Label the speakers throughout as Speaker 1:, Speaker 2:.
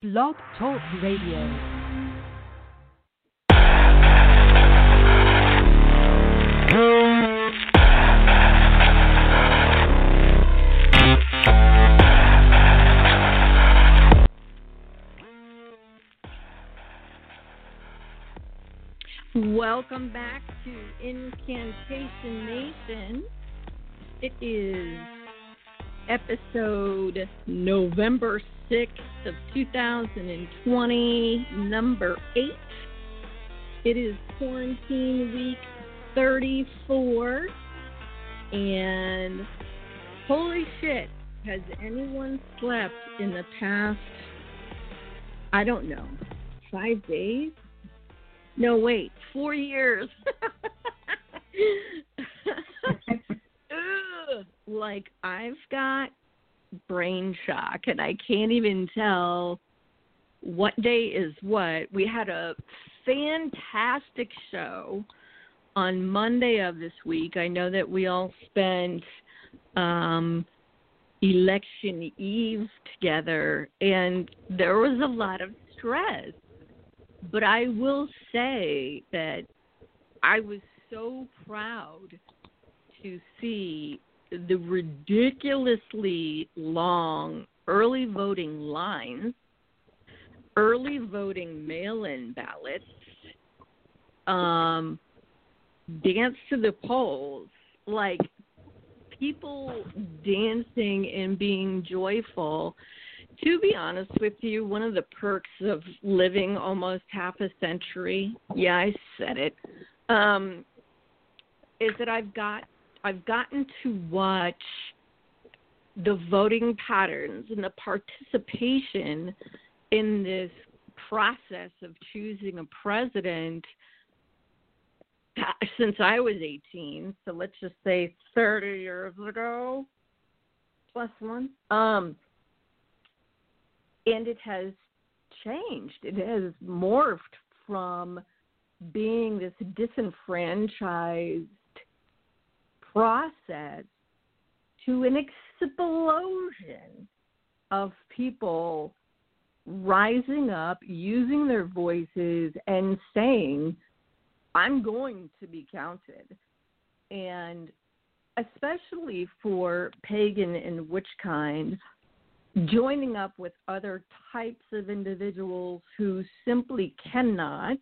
Speaker 1: Blog Talk Radio.
Speaker 2: Welcome back to Incantation Nation. It is episode November 6th of 2020, number 8. It is quarantine week 34. And holy shit, has anyone slept in the past, I don't know, five days? No, wait, four years. Like I've got brain shock and I can't even tell what day is what. We had a fantastic show on Monday of this week. I know that we all spent um election eve together and there was a lot of stress. But I will say that I was so proud to see the ridiculously long early voting lines, early voting mail in ballots, um, dance to the polls, like people dancing and being joyful. To be honest with you, one of the perks of living almost half a century, yeah, I said it, um, is that I've got I've gotten to watch the voting patterns and the participation in this process of choosing a president since I was 18. So let's just say 30 years ago, plus one. Um, and it has changed. It has morphed from being this disenfranchised process to an explosion of people rising up, using their voices, and saying, I'm going to be counted. And especially for pagan and witch kind, joining up with other types of individuals who simply cannot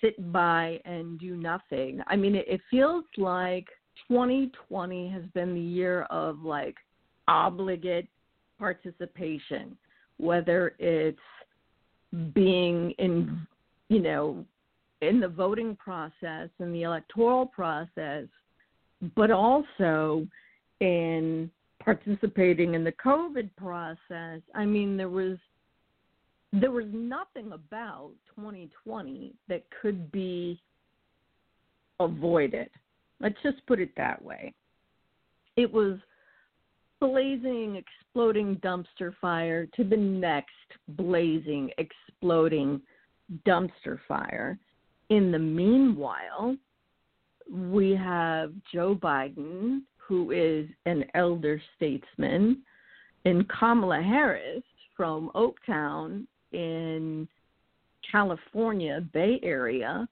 Speaker 2: sit by and do nothing. I mean, it, it feels like 2020 has been the year of like obligate participation, whether it's being in, you know, in the voting process and the electoral process, but also in participating in the COVID process. I mean, there was there was nothing about 2020 that could be avoided. Let's just put it that way. It was blazing, exploding dumpster fire to the next blazing, exploding dumpster fire. In the meanwhile, we have Joe Biden, who is an elder statesman, and Kamala Harris from Oaktown in California, Bay Area.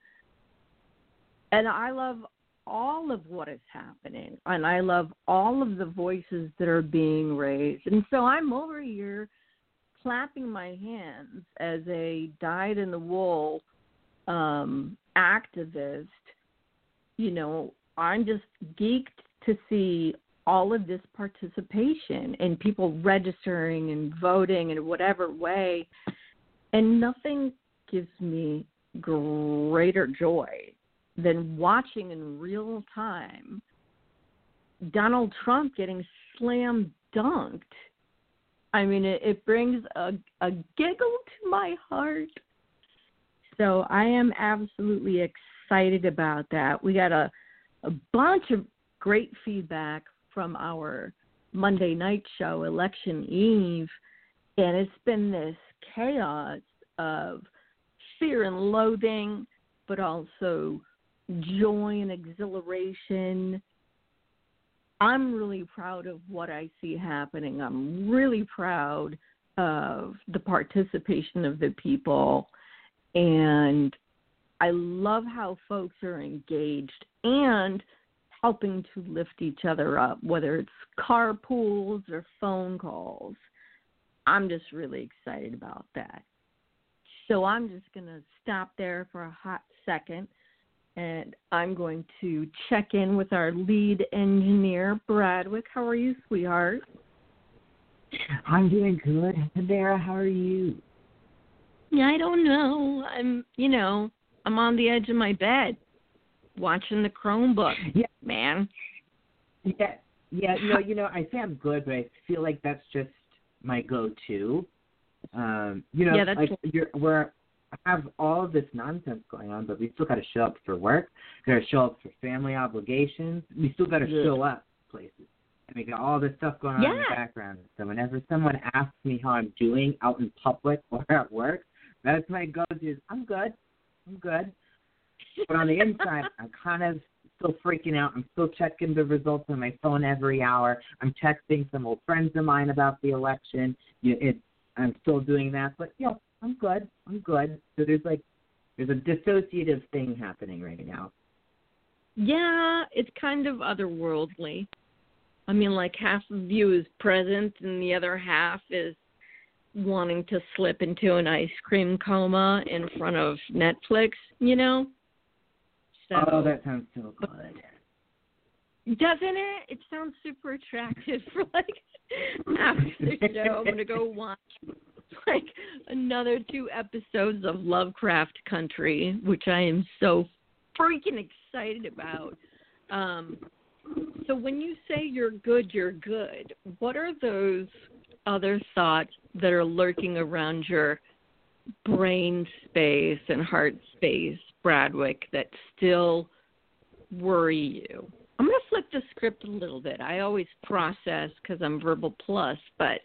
Speaker 2: And I love all of what is happening, and I love all of the voices that are being raised. And so I'm over here clapping my hands as a dyed in the wool um, activist. You know, I'm just geeked to see all of this participation and people registering and voting in whatever way. And nothing gives me greater joy than watching in real time Donald Trump getting slam dunked. I mean, it, it brings a, a giggle to my heart. So I am absolutely excited about that. We got a, a bunch of great feedback from our Monday night show, Election Eve, and it's been this chaos of fear and loathing, but also joy and exhilaration. I'm really proud of what I see happening. I'm really proud of the participation of the people and I love how folks are engaged and helping to lift each other up, whether it's carpools or phone calls. I'm just really excited about that. So I'm just going to stop there for a hot second and I'm going to check in with our lead engineer, Bradwick. How are you, sweetheart?
Speaker 3: I'm doing good. Vera, how are you?
Speaker 2: Yeah, I don't know. I'm, you know, I'm on the edge of my bed watching the Chromebook.
Speaker 3: Yeah,
Speaker 2: man.
Speaker 3: Yeah, yeah. No, you know, I say I'm good, but I feel like that's just my go-to. Um, you know,
Speaker 2: yeah, that's
Speaker 3: like you're, we're have all of this nonsense going on, but we still got to show up for work. Got to show up for family obligations. We still got to
Speaker 2: Yeah.
Speaker 3: show up places. And we got all this stuff going on in the background. So whenever someone asks me how I'm doing out in public or at work, that's my go-to. Is I'm good. I'm good. But on the inside, I'm kind of still freaking out. I'm still checking the results on my phone every hour. I'm texting some old friends of mine about the election. You know, it, I'm still doing that, but know, I'm good. I'm good. So there's like there's a dissociative thing happening right now.
Speaker 2: Yeah, it's kind of otherworldly. I mean, like half of you is present, and the other half is wanting to slip into an ice cream coma in front of Netflix. You know. So
Speaker 3: Oh, that sounds so good.
Speaker 2: doesn't it? It sounds super attractive for like after the show. I'm gonna go watch like another two episodes of Lovecraft Country, which I am so freaking excited about. Um, so when you say you're good, you're good. What are those other thoughts that are lurking around your brain space and heart space, Bradwick, that still worry you? I'm going to flip the script a little bit. I always process because I'm verbal plus, but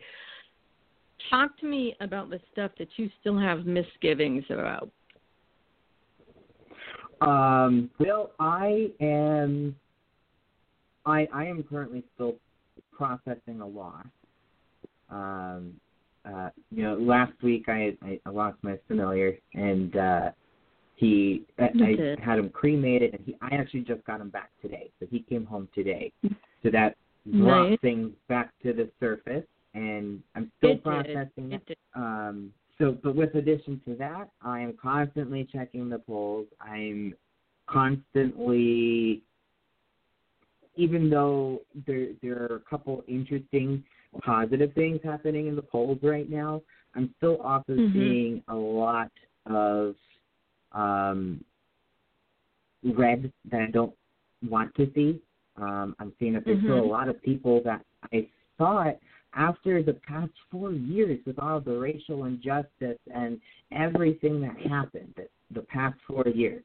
Speaker 2: talk to me about the stuff that you still have misgivings about.
Speaker 3: Um, well, I am. I I am currently still processing a loss. Um, uh, you know, last week I I, lost my familiar, and uh, he I, I had him cremated, and he I actually just got him back today, so he came home today. So that brought
Speaker 2: Nice.
Speaker 3: things back to the surface, and I'm still
Speaker 2: It did.
Speaker 3: processing
Speaker 2: It
Speaker 3: um, so, but with addition to that, I am constantly checking the polls. I'm constantly, even though there there are a couple interesting positive things happening in the polls right now, I'm still also
Speaker 2: Mhm.
Speaker 3: seeing a lot of um, red that I don't want to see. Um, I'm seeing that there's still a
Speaker 2: Mhm.
Speaker 3: lot of people that I thought after the past four years with all the racial injustice and everything that happened the, the past four years,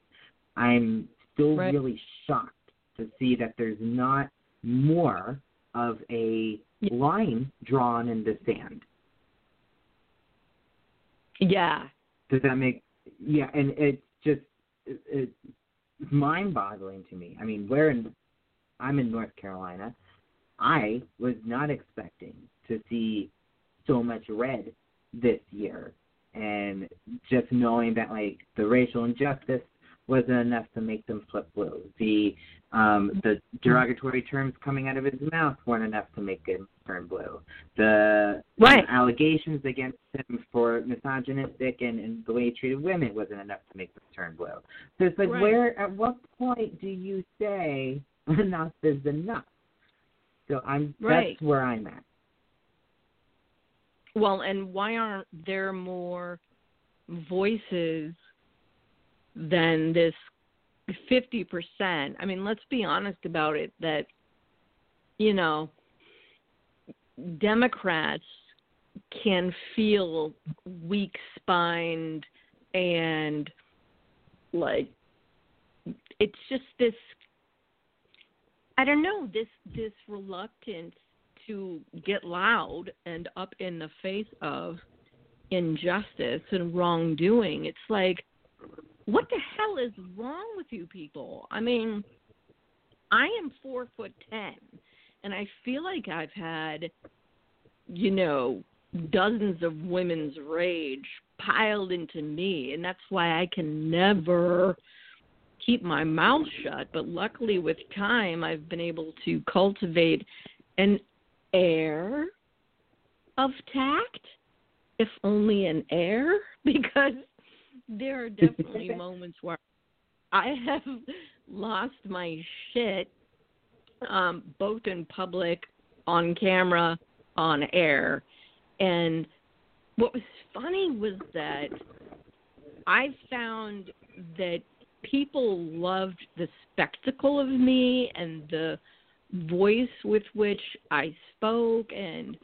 Speaker 3: I'm still
Speaker 2: Right.
Speaker 3: really shocked to see that there's not more of a
Speaker 2: Yeah.
Speaker 3: line drawn in the sand.
Speaker 2: Yeah.
Speaker 3: Does that make yeah? And it's just it, it's mind-boggling to me. I mean, we're in I'm in North Carolina. I was not expecting to see so much red this year, and just knowing that like the racial injustice wasn't enough to make them flip blue. The um, the derogatory terms coming out of his mouth weren't enough to make him turn blue. The
Speaker 2: Right.
Speaker 3: allegations against him for misogynistic and, and the way he treated women wasn't enough to make them turn blue. So it's like,
Speaker 2: Right.
Speaker 3: where, at what point do you say enough is enough? So I'm
Speaker 2: Right.
Speaker 3: that's where I'm at.
Speaker 2: Well, and why aren't there more voices than this 50%? I mean, let's be honest about it that, you know, Democrats can feel weak spined and like it's just this I don't know, this this reluctance to get loud and up in the face of injustice and wrongdoing. It's like, what the hell is wrong with you people? I mean, I am four foot ten, and I feel like I've had, you know, dozens of women's rage piled into me and that's why I can never keep my mouth shut but luckily with time I've been able to cultivate an air of tact if only an air because there are definitely moments where I have lost my shit um both in public on camera on air and what was funny was that I found that people loved the spectacle of me and the voice with which I spoke and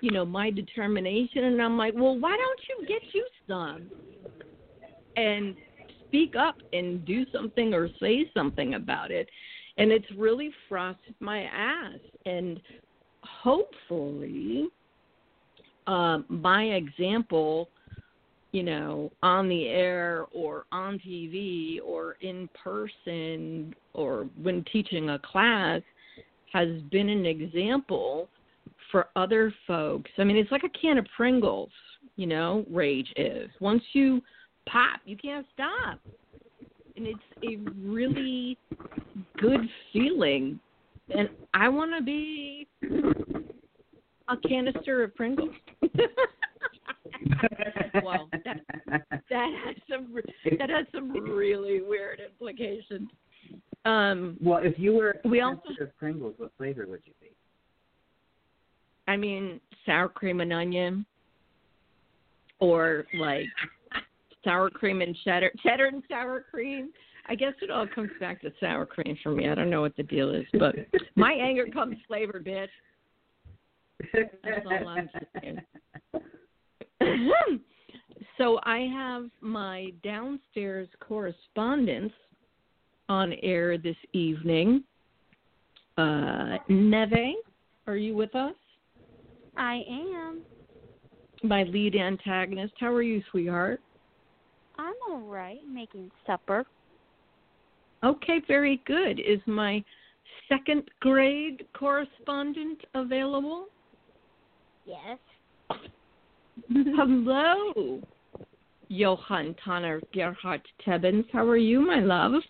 Speaker 2: you know my determination and I'm like, "Well, why don't you get you some?" And speak up and do something or say something about it. And it's really frosted my ass and hopefully um, my example, you know, on the air or on TV or in person or when teaching a class has been an example for other folks. I mean, it's like a can of Pringles, you know, rage is. Once you pop, you can't stop. And it's a really good feeling. And I want to be a canister of Pringles. well, that that has some that has some really weird implications. Um,
Speaker 3: well, if you were
Speaker 2: we also
Speaker 3: of Pringles, what flavor would you be?
Speaker 2: I mean, sour cream and onion, or like sour cream and cheddar, cheddar and sour cream. I guess it all comes back to sour cream for me. I don't know what the deal is, but my anger comes flavored, bitch. That's all I'm saying. so I have my downstairs correspondence on air this evening. Uh, Neve, are you with us?
Speaker 4: I am.
Speaker 2: My lead antagonist. How are you, sweetheart?
Speaker 4: I'm all right, making supper.
Speaker 2: Okay, very good. Is my second grade correspondent available?
Speaker 4: Yes.
Speaker 2: Hello, Johann Tanner Gerhard Tebbins. How are you, my love?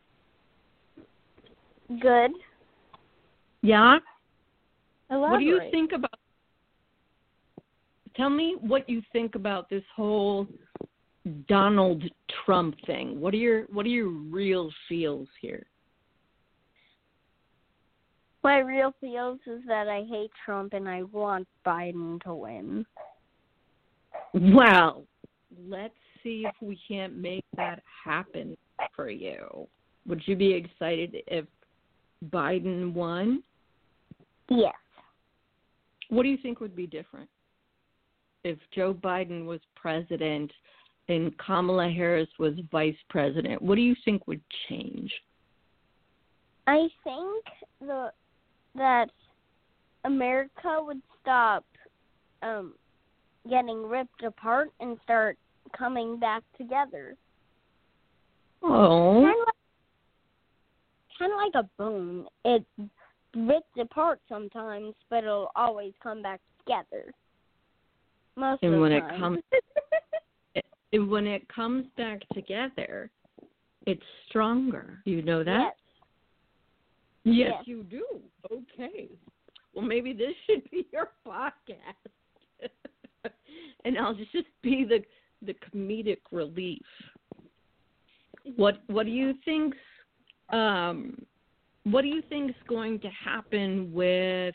Speaker 4: Good.
Speaker 2: Yeah?
Speaker 4: Elaborate.
Speaker 2: What do you think about Tell me what you think about this whole Donald Trump thing. What are your what are your real feels here?
Speaker 4: My real feels is that I hate Trump and I want Biden to win.
Speaker 2: Well, let's see if we can't make that happen for you. Would you be excited if Biden won?
Speaker 4: Yes.
Speaker 2: What do you think would be different? If Joe Biden was president and Kamala Harris was vice president, what do you think would change?
Speaker 4: I think the that America would stop um getting ripped apart and start coming back together.
Speaker 2: Oh.
Speaker 4: Kind of like, kind of like a bone. It rips apart sometimes, but it'll always come back together. Most
Speaker 2: and
Speaker 4: of
Speaker 2: when
Speaker 4: the
Speaker 2: it
Speaker 4: time.
Speaker 2: comes when it comes back together, it's stronger. You know that?
Speaker 4: Yes.
Speaker 2: Yes,
Speaker 4: Yes.
Speaker 2: you do. Okay. Well, maybe this should be your podcast, and I'll just be the the comedic relief. What What do you think's um What do you think's going to happen with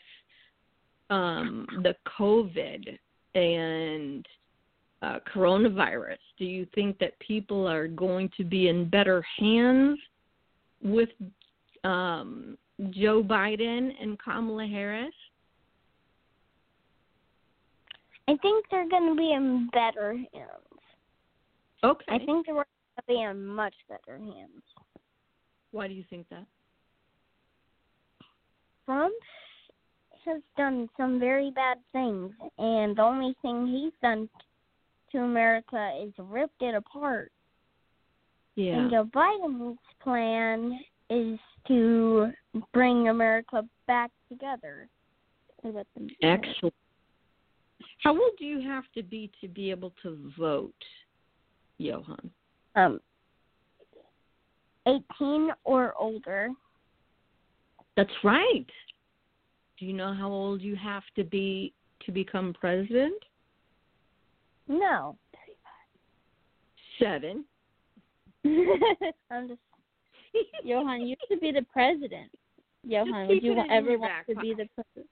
Speaker 2: um the COVID and uh, coronavirus? Do you think that people are going to be in better hands with um, Joe Biden and Kamala Harris?
Speaker 4: I think they're going to be in better hands.
Speaker 2: Okay.
Speaker 4: I think they're going to be in much better hands.
Speaker 2: Why do you think that?
Speaker 4: Trump has done some very bad things, and the only thing he's done to America is ripped it apart.
Speaker 2: Yeah.
Speaker 4: And Joe Biden's plan is to bring America back together. Let them together.
Speaker 2: Excellent. How old do you have to be to be able to vote, Johan?
Speaker 4: Um, 18 or older.
Speaker 2: That's right. Do you know how old you have to be to become president?
Speaker 4: No.
Speaker 2: Seven.
Speaker 4: I'm just Johan. You should be the president. Johan, would you
Speaker 2: it
Speaker 4: wa-
Speaker 2: in
Speaker 4: ever want
Speaker 2: back
Speaker 4: to be the president?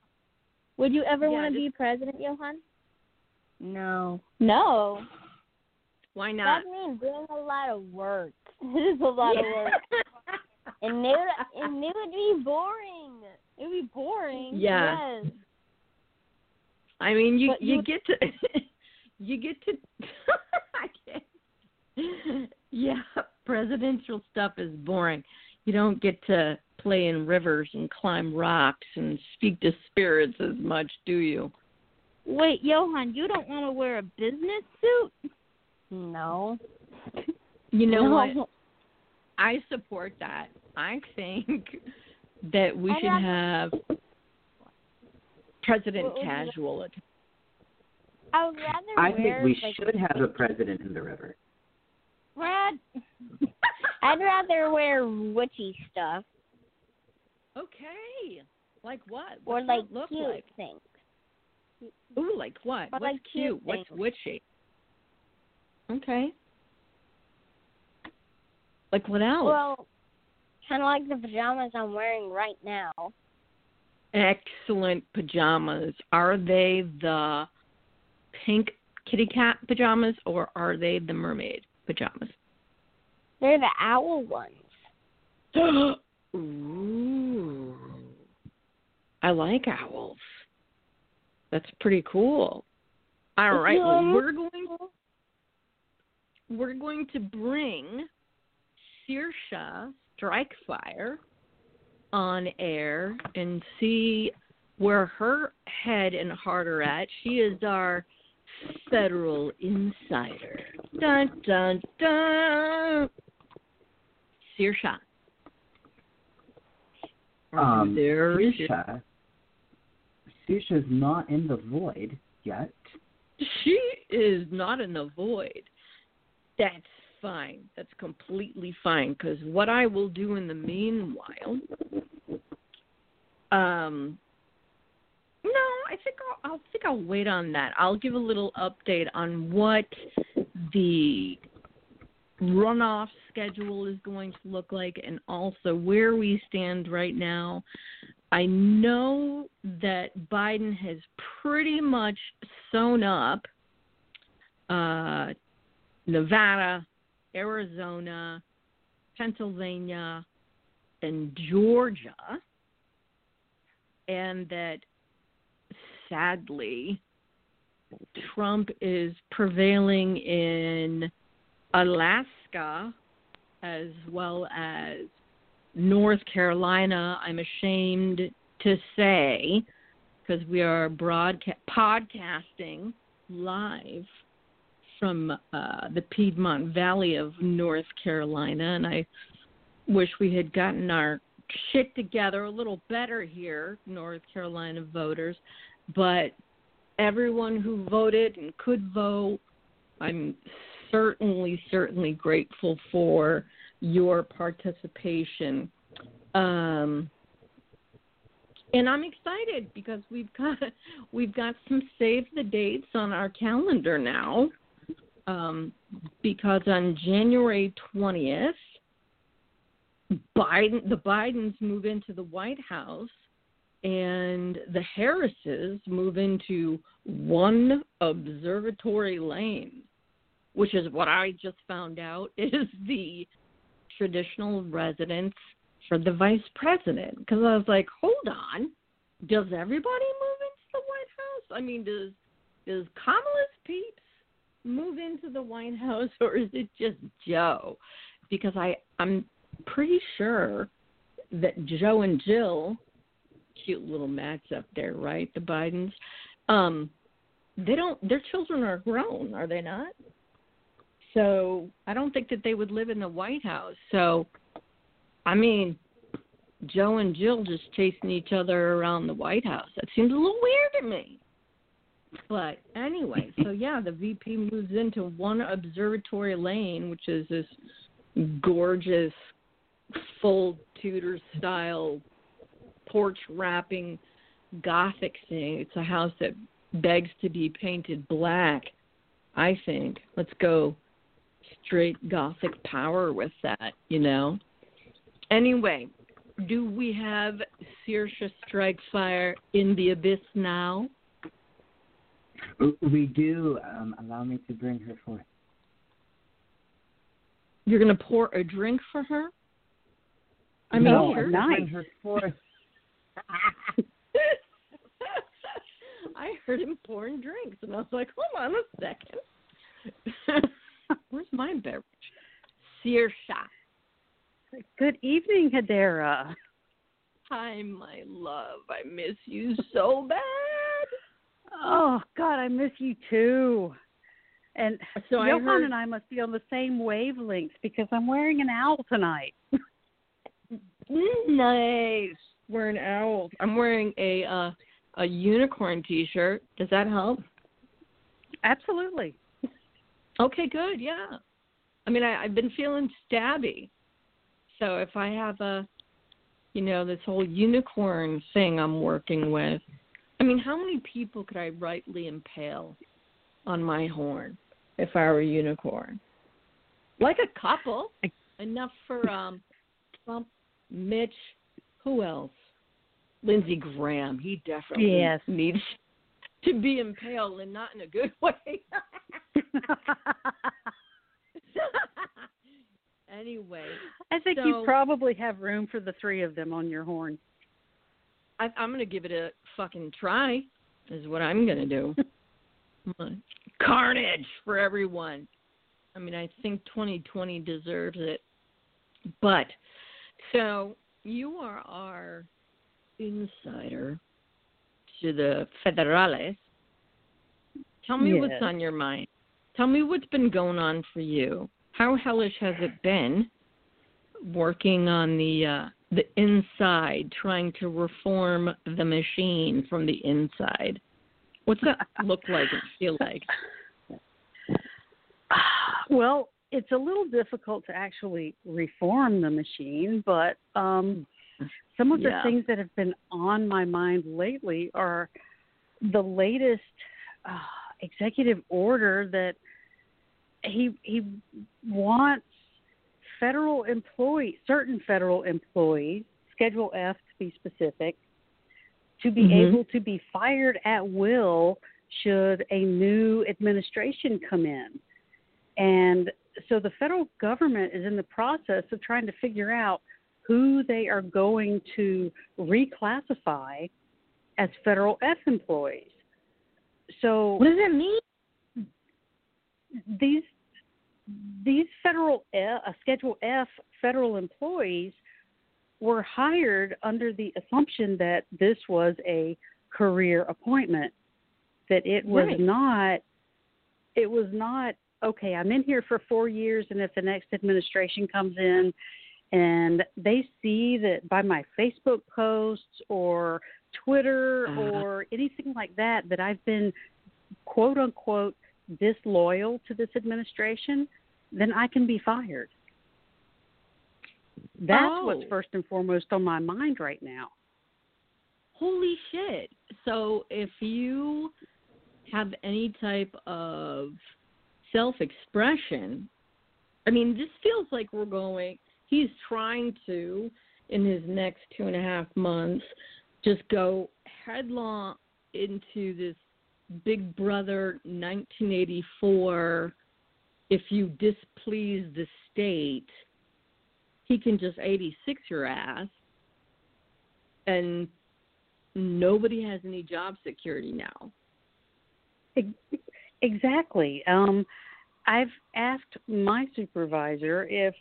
Speaker 4: Would you ever
Speaker 2: Yeah,
Speaker 4: want to
Speaker 2: just-
Speaker 4: be president, Johan? No. No.
Speaker 2: Why not?
Speaker 4: That means doing a lot of work. It is a lot of work. And it would, and it would be boring. It would be boring.
Speaker 2: Yeah.
Speaker 4: Yes.
Speaker 2: I mean, you
Speaker 4: But
Speaker 2: you
Speaker 4: you-
Speaker 2: get to you get to I can't. Yeah, presidential stuff is boring. You don't get to play in rivers and climb rocks and speak to spirits as much, do you?
Speaker 5: Wait, Johan, you don't want to wear a business suit?
Speaker 4: No.
Speaker 2: You know
Speaker 4: no.
Speaker 2: what? I support that. I think that we
Speaker 4: I'd
Speaker 2: should
Speaker 4: rather-
Speaker 2: have president casual. Oh,
Speaker 4: I would rather
Speaker 3: I
Speaker 4: wear
Speaker 3: think we
Speaker 4: like
Speaker 3: should have a president in the river.
Speaker 5: Brad,
Speaker 4: I'd rather wear witchy stuff
Speaker 2: Okay. Like what?
Speaker 4: or like
Speaker 2: look
Speaker 4: cute
Speaker 2: like?
Speaker 4: things.
Speaker 2: Ooh, like what?
Speaker 4: Or
Speaker 2: What's
Speaker 4: like
Speaker 2: cute?
Speaker 4: cute
Speaker 2: What's witchy? Okay. Like what else?
Speaker 4: Well, kind of like the pajamas I'm wearing right now.
Speaker 2: Excellent pajamas. Are they the pink kitty cat pajamas or are they the mermaid pajamas?
Speaker 4: They're the owl ones.
Speaker 2: Ooh. I like owls. That's pretty cool. All right, well, we're going we're going to bring Sirsha Strikefire on air and see where her head and heart are at. She is our federal insider. Dun dun dun. Are
Speaker 3: Um,
Speaker 2: there?
Speaker 3: Sirsha, Sirsha's not in the void yet.
Speaker 2: She is not in the void. That's fine. That's completely fine. Because what I will do in the meanwhile, um, no, I think I'll, I'll think I'll wait on that. I'll give a little update on what the runoff schedule is going to look like, and also where we stand right now. I know that Biden has pretty much sewn up uh, Nevada, Arizona, Pennsylvania, and Georgia, and that sadly, Trump is prevailing in Alaska as well as North Carolina, I'm ashamed to say, because we are broadca- podcasting live from uh, the Piedmont Valley of North Carolina, and I wish we had gotten our shit together a little better here, North Carolina voters. But everyone who voted and could vote, I'm certainly, certainly grateful for your participation. Um, and I'm excited because we've got we've got some save the dates on our calendar now. Um, because on January 20th, Biden the Bidens move into the White House and the Harrises move into one observatory lane, which is what I just found out is the traditional residence for the vice president. Because I was like, hold on, does everybody move into the White House? I mean, does does Kamala's peeps move into the White House, or is it just Joe? Because I I'm pretty sure that Joe and Jill, cute little match up there, right? The Bidens, um, they don't. Their children are grown, are they not? So I don't think that they would live in the White House. So, I mean, Joe and Jill just chasing each other around the White House. That seems a little weird to me. But anyway, so yeah, the VP moves into one observatory lane, which is this gorgeous full Tudor style porch wrapping gothic thing. It's a house that begs to be painted black, I think. Let's go straight gothic power with that, you know. Anyway, do we have Saoirse Strikefire in the abyss now?
Speaker 3: We do. Um, allow me to bring her forth.
Speaker 2: You're going to pour a drink for her? I mean,
Speaker 3: no,
Speaker 2: sure.
Speaker 6: Nice.
Speaker 3: bring her forth.
Speaker 2: I heard him pouring drinks, and I was like, hold on a second. Where's my beverage? Saoirse.
Speaker 6: Good evening, Hedera.
Speaker 2: Hi, my love. I miss you so bad.
Speaker 6: Oh God, I miss you too. And
Speaker 2: So
Speaker 6: Johan
Speaker 2: heard-
Speaker 6: and I must be on the same wavelength because I'm wearing an owl tonight.
Speaker 2: Nice. Wearing owls. I'm wearing a uh, a unicorn T-shirt. Does that help?
Speaker 6: Absolutely.
Speaker 2: Okay, good. Yeah. I mean, I, I've been feeling stabby, so if I have a, you know, this whole unicorn thing I'm working with, I mean, how many people could I rightly impale on my horn if I were a unicorn? Like a couple, enough for um, Trump, Mitch, who else? Lindsey Graham. He definitely
Speaker 6: Yes.
Speaker 2: needs to be impaled, and not in a good way. anyway,
Speaker 6: I think
Speaker 2: So-
Speaker 6: you probably have room for the three of them on your horn.
Speaker 2: I, I'm going to give it a fucking try. Is what I'm going to do. Carnage for everyone. I mean, I think 2020 deserves it. But so you are our insider to the Federales. Tell me what's on your mind. Tell me what's been going on for you. How hellish has it been working on the uh, the inside, trying to reform the machine from the inside? What's that look like and feel like?
Speaker 6: Well, it's a little difficult to actually reform the machine, but um, some of the
Speaker 2: Yeah.
Speaker 6: things that have been on my mind lately are the latest uh, executive order that he he wants federal employees, certain federal employees, Schedule F to be specific, to be
Speaker 2: Mhm.
Speaker 6: able to be fired at will should a new administration come in. And so the federal government is in the process of trying to figure out who they are going to reclassify as federal F employees. So
Speaker 2: What does that mean?
Speaker 6: these these federal F, uh, Schedule F federal employees were hired under the assumption that this was a career appointment, that it was
Speaker 2: Right.
Speaker 6: not it was not okay. I'm in here for four years, and if the next administration comes in and they see that by my Facebook posts or Twitter
Speaker 2: Uh-huh.
Speaker 6: or anything like that that I've been quote unquote disloyal to this administration, then I can be fired. That's what's
Speaker 2: Oh.
Speaker 6: first and foremost on my mind right now.
Speaker 2: Holy shit. So if you have any type of self expression, I mean, this feels like we're going, he's trying to, in his next two and a half months, just go headlong into this Big Brother 1984. If you displease the state, he can just 86 your ass and nobody has any job security now.
Speaker 6: Ex- Exactly. Um, I've asked my supervisor if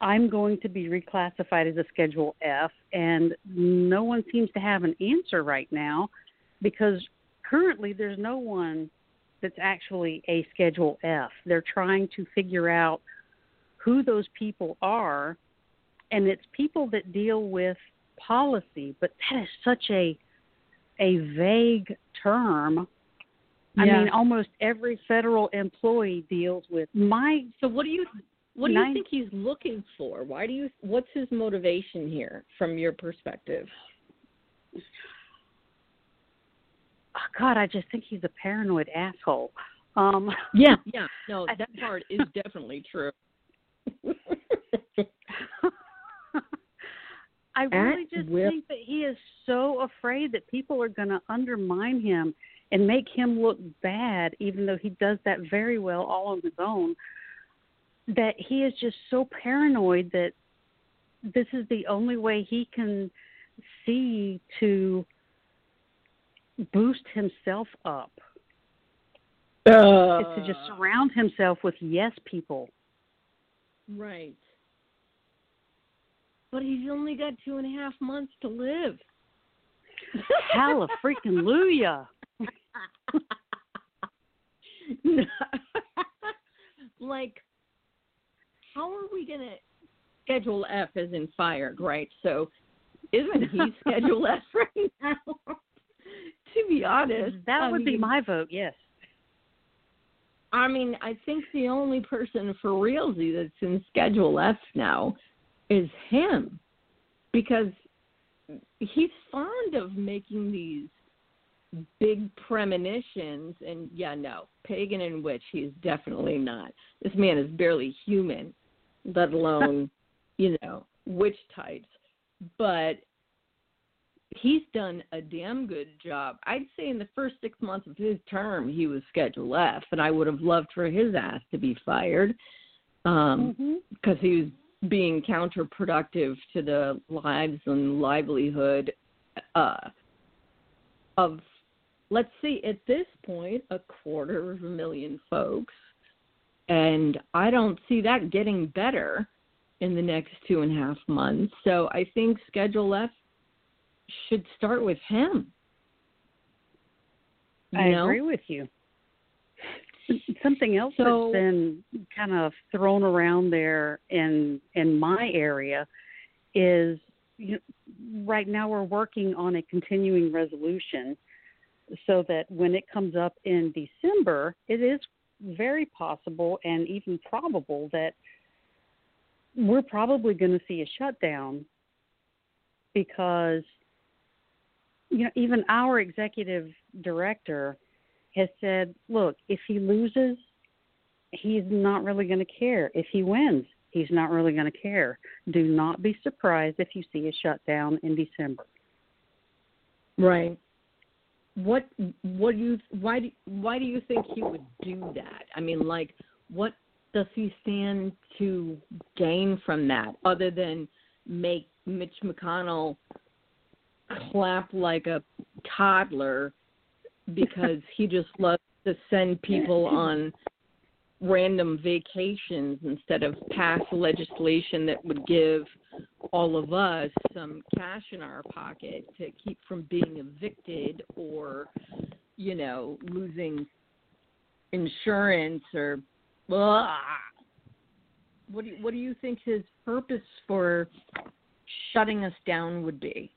Speaker 6: I'm going to be reclassified as a Schedule F, and no one seems to have an answer right now because currently there's no one that's actually a Schedule F. They're trying to figure out who those people are, and it's people that deal with policy, but that is such a a vague term. I
Speaker 2: Yeah.
Speaker 6: mean, almost every federal employee deals with my.
Speaker 2: So what do you what do you
Speaker 6: Nine-
Speaker 2: think he's looking for? Why do you what's his motivation here from your perspective?
Speaker 6: Oh God, I just think he's a paranoid asshole. Um,
Speaker 2: Yeah, yeah. No, that part is definitely true.
Speaker 6: I really
Speaker 2: At
Speaker 6: just think that he is so afraid that people are going to undermine him and make him look bad, even though he does that very well all on his own. That he is just so paranoid that this is the only way he can see to boost himself up
Speaker 2: Uh,
Speaker 6: is to just surround himself with yes people.
Speaker 2: right. But he's only got two and a half months to live.
Speaker 6: Hallelujah.
Speaker 2: like, how are we going to schedule F as in fired, right? So, isn't he schedule F right now? to be honest,
Speaker 6: That
Speaker 2: I
Speaker 6: would be my vote, yes.
Speaker 2: I mean, I think the only person for realsy that's in Schedule F now is him, because he's fond of making these big premonitions. And yeah, no, pagan and witch, he's definitely not. This man is barely human, let alone, you know, witch types. But he's done a damn good job. I'd say in the first six months of his term, he was Schedule F, and I would have loved for his ass to be fired um, because he was being counterproductive to the lives and livelihood uh, of, let's see, at this point, a quarter of a million folks. And I don't see that getting better in the next two and a half months. So I think Schedule F should start with him. You
Speaker 6: I
Speaker 2: know?
Speaker 6: agree with you. Something else
Speaker 2: So-
Speaker 6: that's been kind of thrown around there in in my area is you know, right now we're working on a continuing resolution so that when it comes up in December, it is very possible and even probable that we're probably going to see a shutdown because you know even our executive director has said, look, if he loses, he's not really going to care. If he wins, he's not really going to care. Do not be surprised if you see a shutdown in December.
Speaker 2: Right. What what do you why do why do you think he would do that? I mean, like, what does he stand to gain from that other than make Mitch McConnell clap like a toddler because he just loves to send people on random vacations instead of pass legislation that would give all of us some cash in our pocket to keep from being evicted or you know losing insurance or blah. what do you, what do you think his purpose for shutting us down would be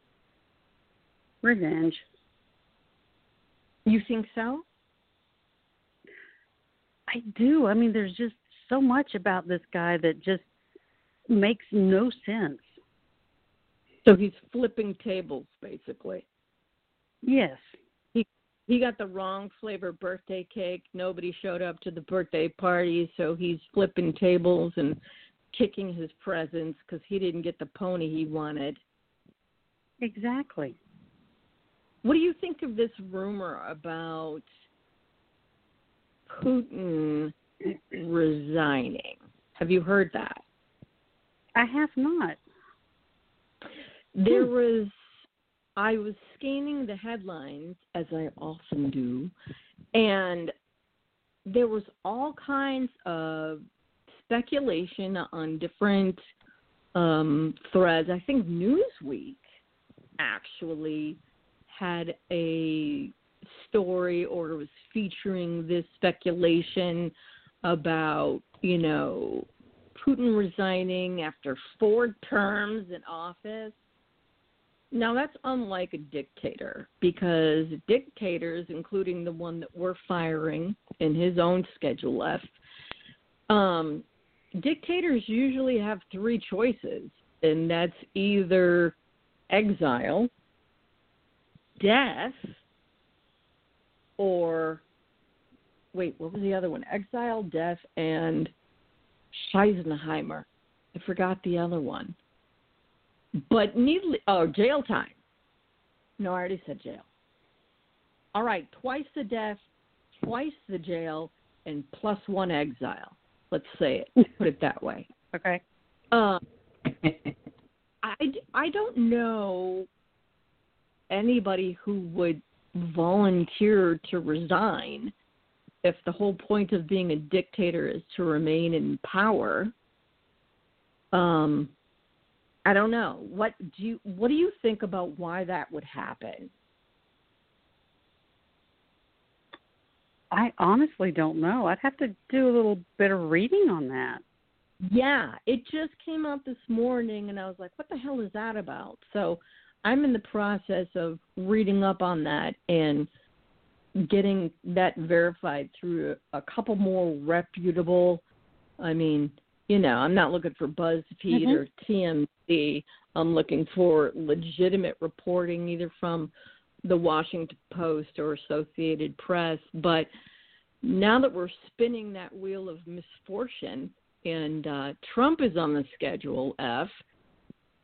Speaker 6: Revenge.
Speaker 2: you think so
Speaker 6: I do. I mean, there's just so much about this guy that just makes no sense.
Speaker 2: so he's flipping tables basically
Speaker 6: Yes.
Speaker 2: he he got the wrong flavor birthday cake. Nobody showed up to the birthday party, so he's flipping tables and kicking his presents because he didn't get the pony he wanted.
Speaker 6: Exactly.
Speaker 2: What do you think of this rumor about Putin resigning? Have you heard that?
Speaker 6: I have not.
Speaker 2: There was, I was scanning the headlines as I often do, and there was all kinds of speculation on different um, threads. I think Newsweek actually had a story or was featuring this speculation about, you know, Putin resigning after four terms in office. now that's unlike a dictator because dictators, including the one that we're firing in his own Schedule F, um, dictators usually have three choices, and that's either exile, death, or wait, what was the other one? Exile, death, and Scheisenheimer. I forgot the other one. But needless, oh, jail time. No, I already said jail. All right, twice the death, twice the jail, and plus one exile. Let's say it. Put it that way.
Speaker 6: Okay.
Speaker 2: Uh, I, I don't know anybody who would volunteer to resign if the whole point of being a dictator is to remain in power. Um, I don't know. What do you what do you think about why that would happen?
Speaker 6: I honestly don't know. I'd have to do a little bit of reading on that.
Speaker 2: Yeah, it just came out this morning and I was like, what the hell is that about? So, I'm in the process of reading up on that and getting that verified through a couple more reputable I mean, you know, I'm not looking for BuzzFeed
Speaker 6: Mhm.
Speaker 2: or TMZ. I'm looking for legitimate reporting either from the Washington Post or Associated Press. But now that we're spinning that wheel of misfortune and uh, Trump is on the schedule F,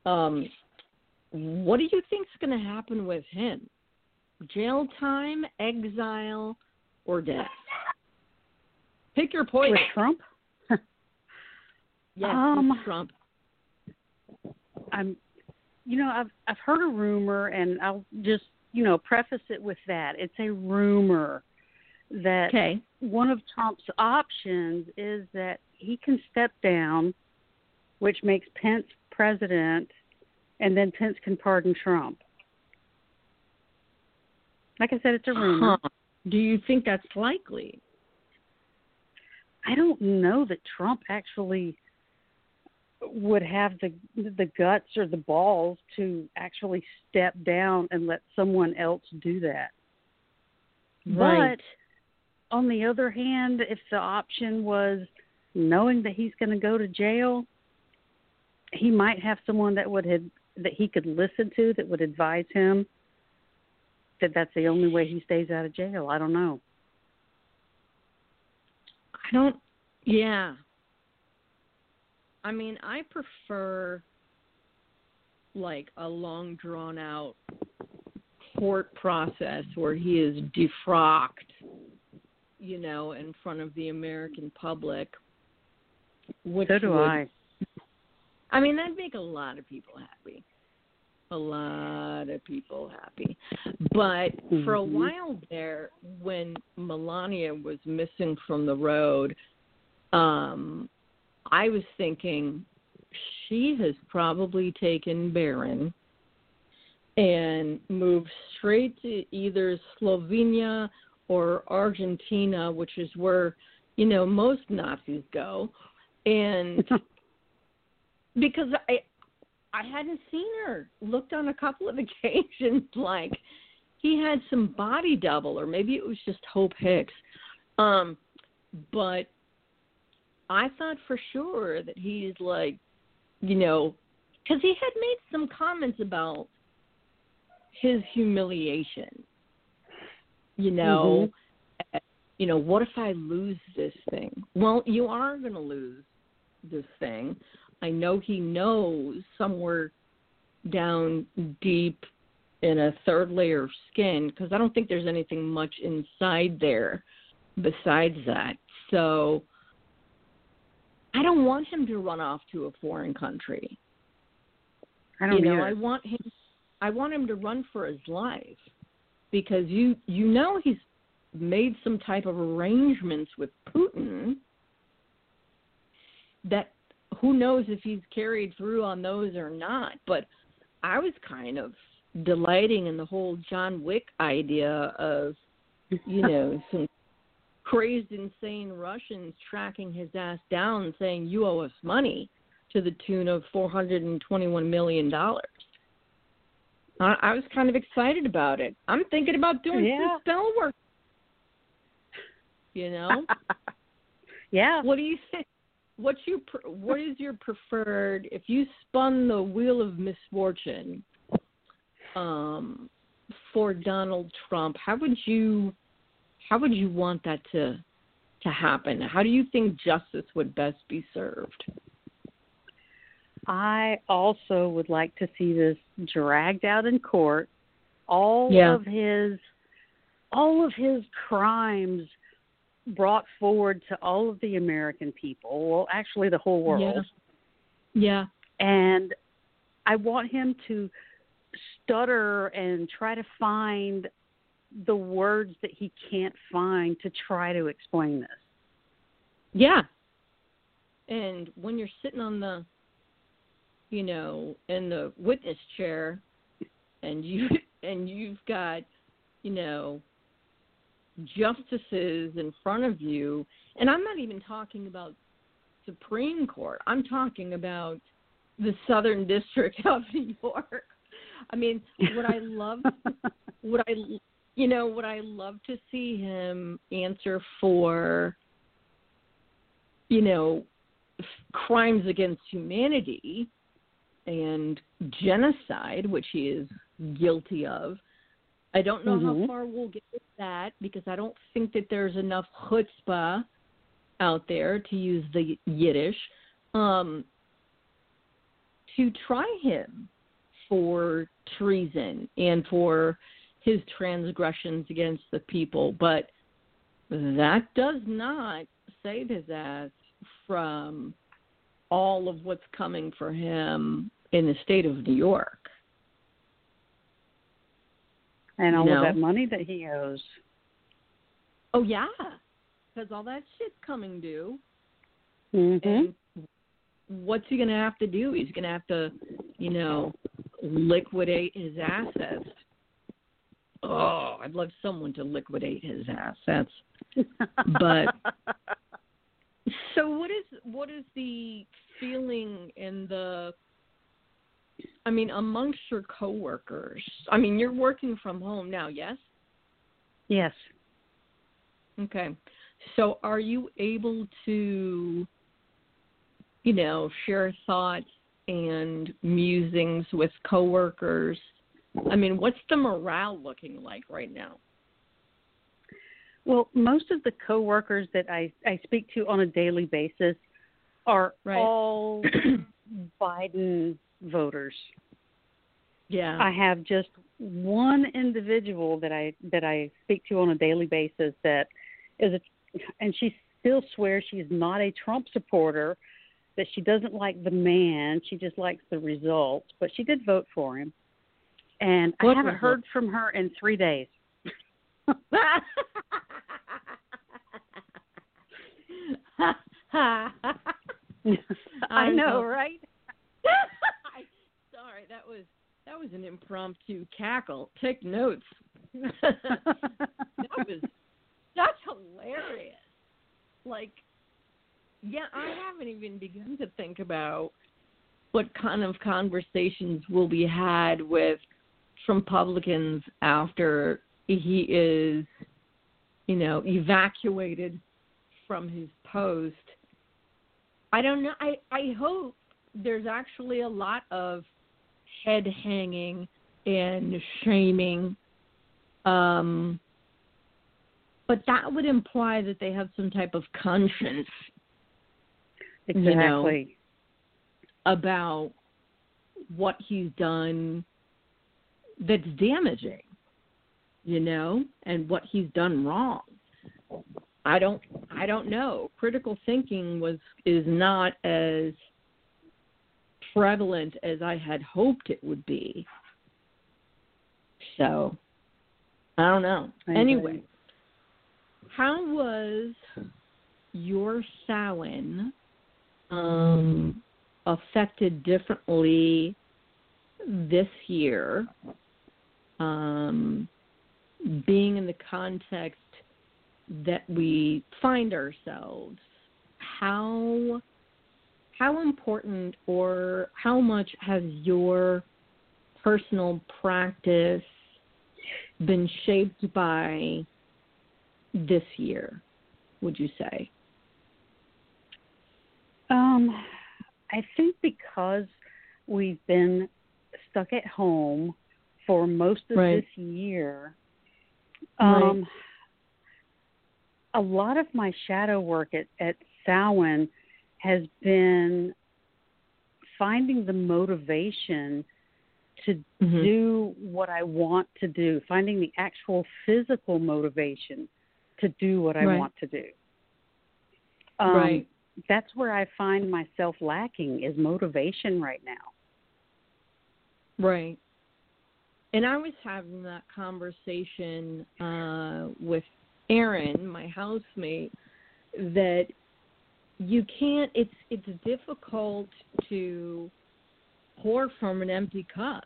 Speaker 2: um, what do you think's going to happen with him? Jail time, exile, or death? Pick your poison. With.
Speaker 6: Trump,
Speaker 2: Yes,
Speaker 6: Um,
Speaker 2: with Trump.
Speaker 6: I'm, you know, I've I've heard a rumor, and I'll just you know preface it with that it's a rumor that
Speaker 2: Okay.
Speaker 6: one of Trump's options is that he can step down, which makes Pence president, and then Pence can pardon Trump. Like I said, it's a rumor.
Speaker 2: Huh. Do you think that's likely?
Speaker 6: I don't know that Trump actually would have the the guts or the balls to actually step down and let someone else do that.
Speaker 2: Right.
Speaker 6: But on the other hand, if the option was knowing that he's going to go to jail, he might have someone that would have, that he could listen to that would advise him that that's the only way he stays out of jail. I don't know.
Speaker 2: I don't. Yeah. I mean, I prefer like a long drawn out court process where he is defrocked, you know, in front of the American public. Which
Speaker 6: so do
Speaker 2: would,
Speaker 6: I.
Speaker 2: I mean, that'd make a lot of people happy. A lot of people happy. But for a
Speaker 6: Mhm.
Speaker 2: while there, when Melania was missing from the road, um, I was thinking she has probably taken Barron and moved straight to either Slovenia or Argentina, which is where, you know, most Nazis go. And because I I hadn't seen her. Looked on a couple of occasions like he had some body double or maybe it was just Hope Hicks. Um but I thought for sure that he's like, you know, cuz he had made some comments about his humiliation. You know, you know, what if I lose this thing? Well, you are going to lose this thing. I know he knows somewhere down deep in a third layer of skin because I don't think there's anything much inside there besides that. So I don't want him to run off to a foreign country.
Speaker 6: I don't
Speaker 2: you know,
Speaker 6: either.
Speaker 2: I want him I want him to run for his life because you you know he's made some type of arrangements with Putin that who knows if he's carried through on those or not. But I was kind of delighting in the whole John Wick idea of, you know, some crazed, insane Russians tracking his ass down and saying, You owe us money to the tune of four hundred and twenty one million dollars. I, I was kind of excited about it. I'm thinking about doing
Speaker 6: Yeah.
Speaker 2: some spell work. You know,
Speaker 6: yeah.
Speaker 2: what do you think? What's your what is your preferred? If you spun the wheel of misfortune, um, for Donald Trump, how would you how would you want that to to happen? How do you think justice would best be served?
Speaker 6: I also would like to see this dragged out in court. All
Speaker 2: Yeah.
Speaker 6: of his all of his crimes brought forward to all of the American people. Well, actually the whole world.
Speaker 2: Yeah. yeah.
Speaker 6: And I want him to stutter and try to find the words that he can't find to try to explain this.
Speaker 2: Yeah. And when you're sitting on the, you know, in the witness chair, and you and you've got, you know, justices in front of you, and I'm not even talking about Supreme Court. I'm talking about the Southern District of New York. I mean, what I love, what I, you know, what I love to see him answer for you know, f- crimes against humanity and genocide, which he is guilty of. I don't know how
Speaker 6: Mhm.
Speaker 2: far we'll get with that because I don't think that there's enough chutzpah out there to use the Yiddish um, to try him for treason and for his transgressions against the people. But that does not save his ass from all of what's coming for him in the state of New York.
Speaker 6: And all
Speaker 2: No.
Speaker 6: of that money that he owes.
Speaker 2: Oh yeah, because all that shit's coming due.
Speaker 6: Mhm.
Speaker 2: And what's he gonna have to do? He's gonna have to, you know, liquidate his assets. Oh, I'd love someone to liquidate his assets. But- So what is what is the feeling in the I mean amongst your coworkers? I mean, you're working from home now, yes?
Speaker 6: yes.
Speaker 2: Okay. So are you able to you know, share thoughts and musings with coworkers? I mean, what's the morale looking like right now?
Speaker 6: Well, most of the coworkers that I I speak to on a daily basis are
Speaker 2: Right.
Speaker 6: all Biden voters.
Speaker 2: Yeah.
Speaker 6: I have just one individual that I that I speak to on a daily basis that is a and she still swears she's not a Trump supporter, that she doesn't like the man, she just likes the results, but she did vote for him. And I haven't
Speaker 2: result?
Speaker 6: heard from her in 3 days. I know, right?
Speaker 2: That was that was an impromptu cackle. Take notes. that was that's hilarious. Like, yeah, I haven't even begun to think about what kind of conversations will be had with Republicans after he is, you know, evacuated from his post. I don't know. I I hope there's actually a lot of head hanging and shaming. Um, but that would imply that they have some type of conscience
Speaker 6: Exactly.
Speaker 2: You know, about what he's done that's damaging, you know, and what he's done wrong. I don't I don't know. Critical thinking was is not as prevalent as I had hoped it would be. So I don't know. Anyway, how was your Samhain um, affected differently this year, um, being in the context that we find ourselves? How how important or how much has your personal practice been shaped by this year, would you say?
Speaker 6: Um, I think because we've been stuck at home for most of
Speaker 2: Right.
Speaker 6: this year,
Speaker 2: Right.
Speaker 6: um, a lot of my shadow work at, at Samhain has been finding the motivation to
Speaker 2: Mhm.
Speaker 6: do what I want to do, finding the actual physical motivation to do what I
Speaker 2: Right.
Speaker 6: want to do. Um,
Speaker 2: right.
Speaker 6: That's where I find myself lacking is motivation right now.
Speaker 2: Right. And I was having that conversation uh, with Aaron, my housemate, that you can't. It's it's difficult to pour from an empty cup.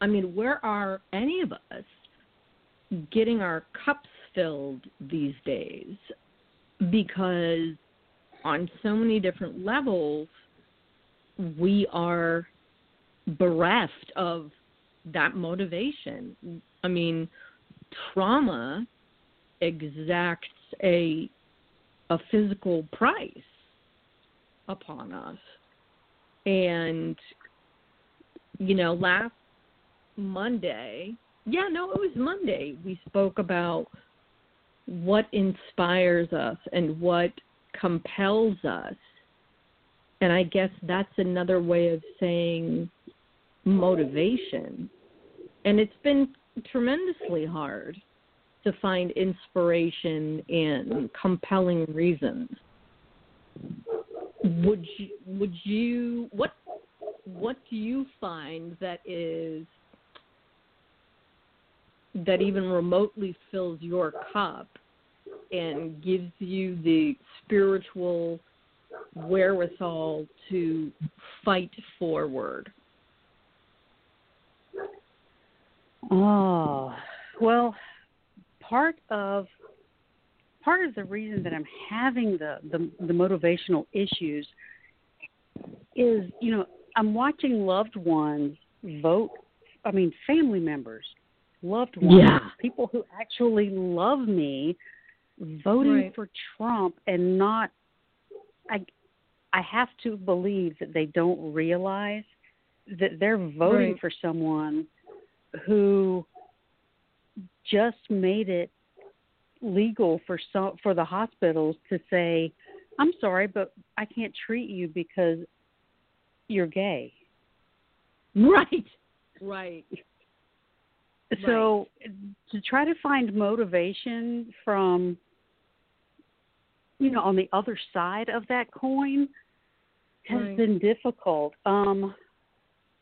Speaker 2: I mean, where are any of us getting our cups filled these days? Because on so many different levels, we are bereft of that motivation. I mean, trauma exacts a a physical price upon us. And you know, last Monday, yeah, no, it was Monday, we spoke about what inspires us and what compels us. And I guess that's another way of saying motivation. And it's been tremendously hard to find inspiration in compelling reasons. Would you would you what what do you find that is that even remotely fills your cup and gives you the spiritual wherewithal to fight forward?
Speaker 6: Oh, well, part of part of the reason that I'm having the, the the motivational issues is, you know, I'm watching loved ones vote. I mean, family members, loved ones,
Speaker 2: Yeah.
Speaker 6: people who actually love me, voting
Speaker 2: Right.
Speaker 6: for Trump and not. I I have to believe that they don't realize that they're voting
Speaker 2: Right.
Speaker 6: for someone who just made it legal for some for the hospitals to say, "I'm sorry, but I can't treat you because you're gay."
Speaker 2: Right. Right.
Speaker 6: So to try to find motivation from you know on the other side of that coin has
Speaker 2: Right.
Speaker 6: been difficult. Um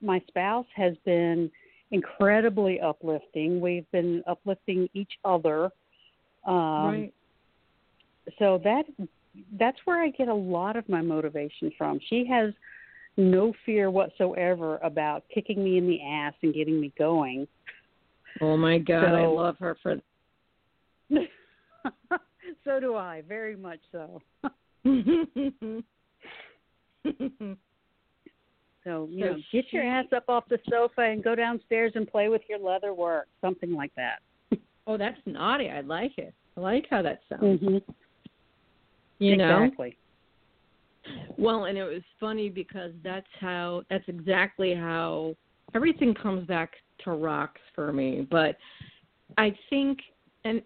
Speaker 6: my spouse has been incredibly uplifting. We've been uplifting each other. Um
Speaker 2: right.
Speaker 6: so that that's where I get a lot of my motivation from. She has no fear whatsoever about kicking me in the ass and getting me going.
Speaker 2: Oh my god, I love her for
Speaker 6: so do I, very much so. So, you
Speaker 2: So
Speaker 6: know, get your ass up off the sofa and go downstairs and play with your leather work, something like that.
Speaker 2: Oh, that's naughty. I like it. I like how that sounds.
Speaker 6: Mm-hmm.
Speaker 2: You know.
Speaker 6: exactly.
Speaker 2: Well, and it was funny because that's how that's exactly how everything comes back to rocks for me. But I think and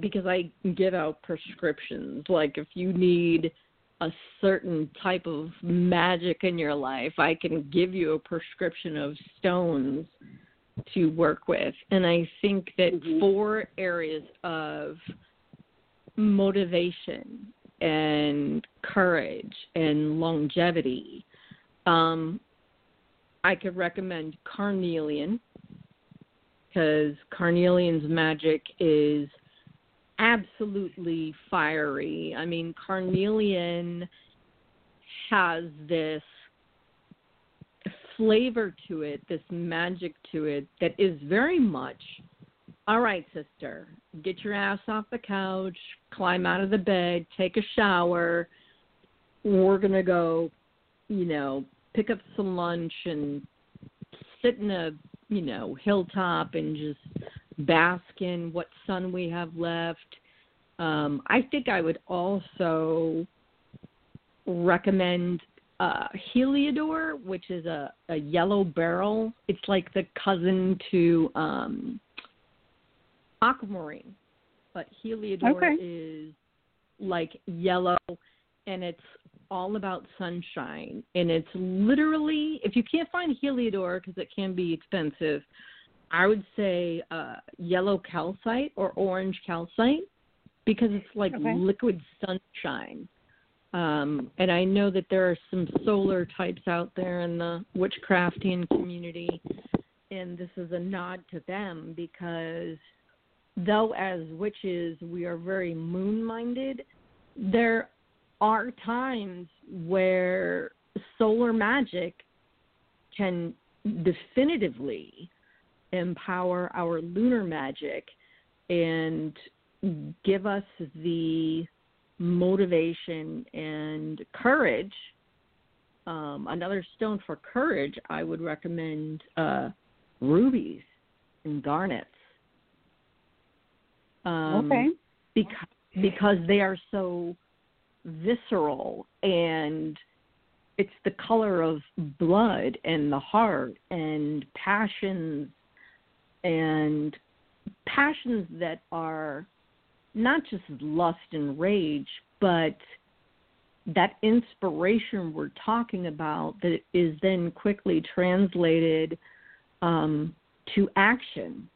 Speaker 2: because I give out prescriptions, like if you need a certain type of magic in your life, I can give you a prescription of stones to work with. And I think that
Speaker 6: Mhm.
Speaker 2: four areas of motivation and courage and longevity, um, I could recommend Carnelian because Carnelian's magic is absolutely fiery. I mean, Carnelian has this flavor to it, this magic to it that is very much all right, sister, get your ass off the couch, climb out of the bed, take a shower. We're going to go, you know, pick up some lunch and sit in a you know, hilltop and just bask in what sun we have left. Um, I think I would also recommend uh, Heliodor, which is a, a yellow beryl. It's like the cousin to um, aquamarine, but Heliodor
Speaker 6: Okay.
Speaker 2: is like yellow, and it's all about sunshine. And it's literally, if you can't find Heliodor because it can be expensive, I would say uh, yellow calcite or orange calcite because it's like
Speaker 6: Okay.
Speaker 2: liquid sunshine. Um, and I know that there are some solar types out there in the witchcrafting community, and this is a nod to them because though as witches we are very moon minded, there are times where solar magic can definitively empower our lunar magic and give us the motivation and courage. Um, another stone for courage, I would recommend uh, rubies and garnets. Um,
Speaker 6: okay.
Speaker 2: because because they are so visceral and it's the color of blood and the heart and passions and passions that are not just lust and rage but that inspiration we're talking about that is then quickly translated um, to action.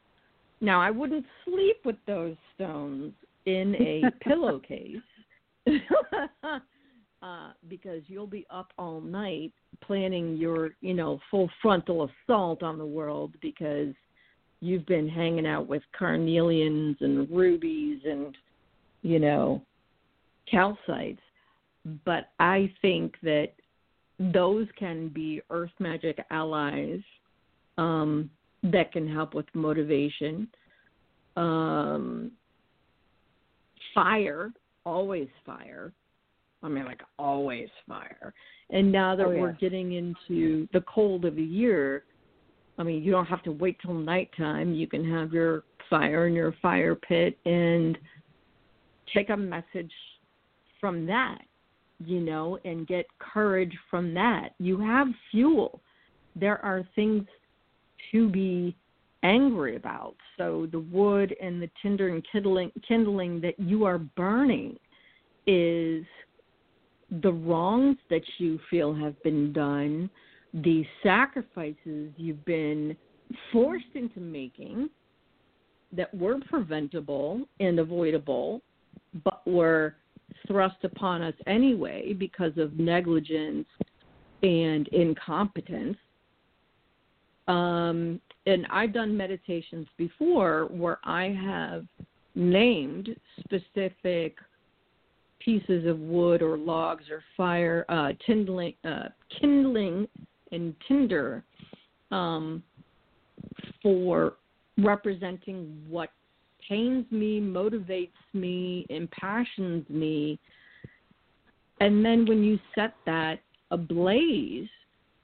Speaker 2: Now, I wouldn't sleep with those stones in a pillowcase uh, because you'll be up all night planning your, you know, full frontal assault on the world because you've been hanging out with carnelians and rubies and, you know, calcites. But I think that those can be earth magic allies um, that can help with motivation. Um, fire, always fire. I mean, like always fire. And now that
Speaker 3: Oh,
Speaker 2: we're getting into the cold of the year, I mean, you don't have to wait till nighttime. You can have your fire in your fire pit and take a message from that, you know, and get courage from that. You have fuel. There are things to be angry about. So the wood and the tinder and kindling, kindling that you are burning is the wrongs that you feel have been done, the sacrifices you've been forced into making that were preventable and avoidable, but were thrust upon us anyway because of negligence and incompetence. Um, and I've done meditations before where I have named specific pieces of wood or logs or fire, uh, kindling, uh, kindling and tinder um, for representing what pains me, motivates me, impassions me. And then when you set that ablaze,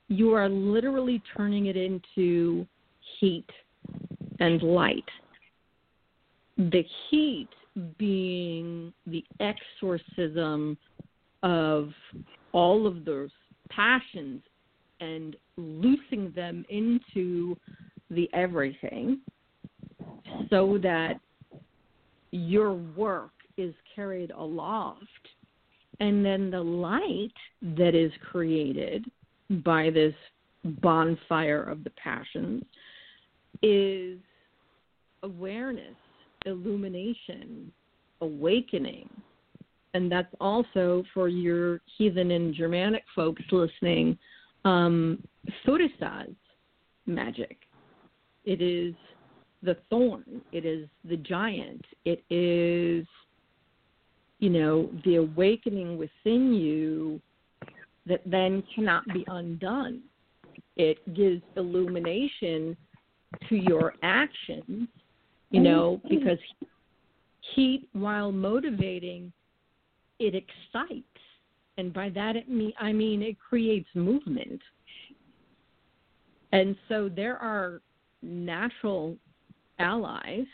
Speaker 2: you are literally turning it into heat and light. The heat being the exorcism of all of those passions and loosing them into the everything so that your work is carried aloft and then the light that is created by this bonfire of the passions is awareness, illumination, awakening. And that's also for your heathen and Germanic folks listening, um, Thurisaz magic. It is the thorn, it is the giant, it is, you know, the awakening within you that then cannot be undone. It gives illumination to your actions, you know, because heat, while motivating, it excites. And by that, it I mean it creates movement. And so there are natural allies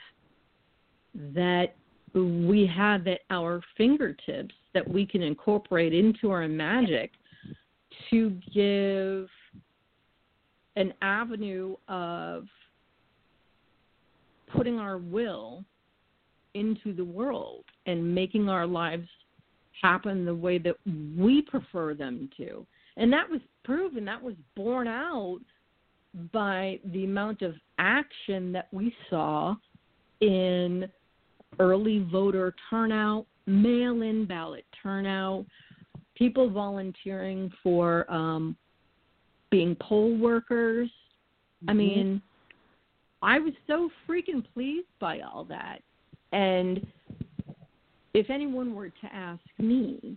Speaker 2: that we have at our fingertips that we can incorporate into our magic to give an avenue of putting our will into the world and making our lives happen the way that we prefer them to. And that was proven, that was borne out by the amount of action that we saw in early voter turnout, mail in ballot turnout, people volunteering for um, being poll workers. Mm-hmm. I mean, I was so freaking pleased by all that. And if anyone were to ask me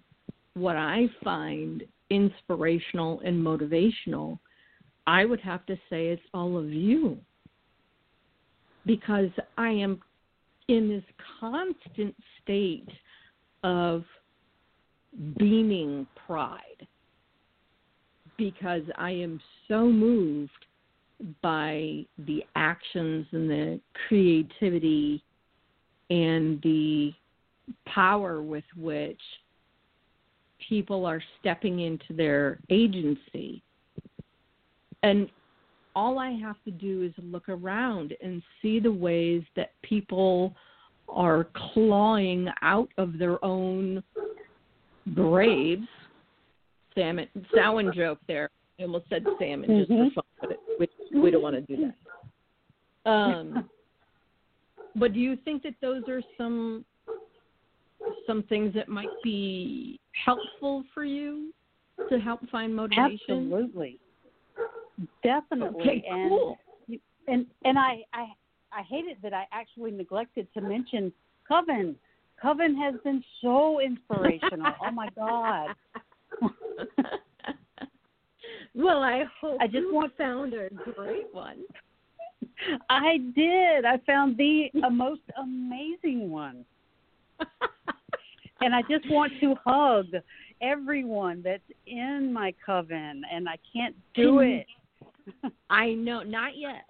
Speaker 2: what I find inspirational and motivational, I would have to say it's all of you. Because I am in this constant state of beaming pride because I am so moved by the actions and the creativity and the power with which people are stepping into their agency. And all I have to do is look around and see the ways that people are clawing out of their own graves. Salmon, Samhain joke there. I almost said salmon mm-hmm. just for mm-hmm. fun, but it, we, we don't want to do that. Um, but do you think that those are some some things that might be helpful for you to help find motivation?
Speaker 6: Absolutely, definitely.
Speaker 2: Okay, cool.
Speaker 6: And and and I I I hate it that I actually neglected to mention Coven. Coven has been so inspirational. oh my god.
Speaker 2: well, I hope I just want found a great one.
Speaker 6: I did. I found the a most amazing one. and I just want to hug everyone that's in my coven and I can't do it.
Speaker 2: I know, not yet.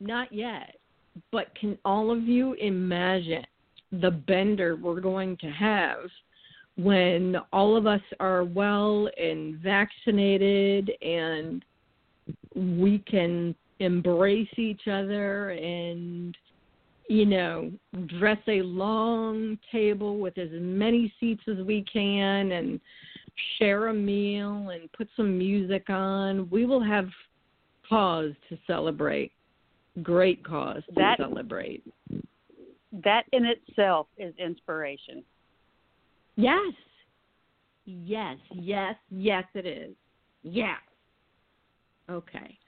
Speaker 2: Not yet. But can all of you imagine the bender we're going to have when all of us are well and vaccinated and we can embrace each other and you know dress a long table with as many seats as we can and share a meal and put some music on. We will have cause to celebrate. Great cause to
Speaker 6: that,
Speaker 2: celebrate.
Speaker 6: That in itself is inspiration.
Speaker 2: Yes. Yes yes yes it is. Yes. Okay.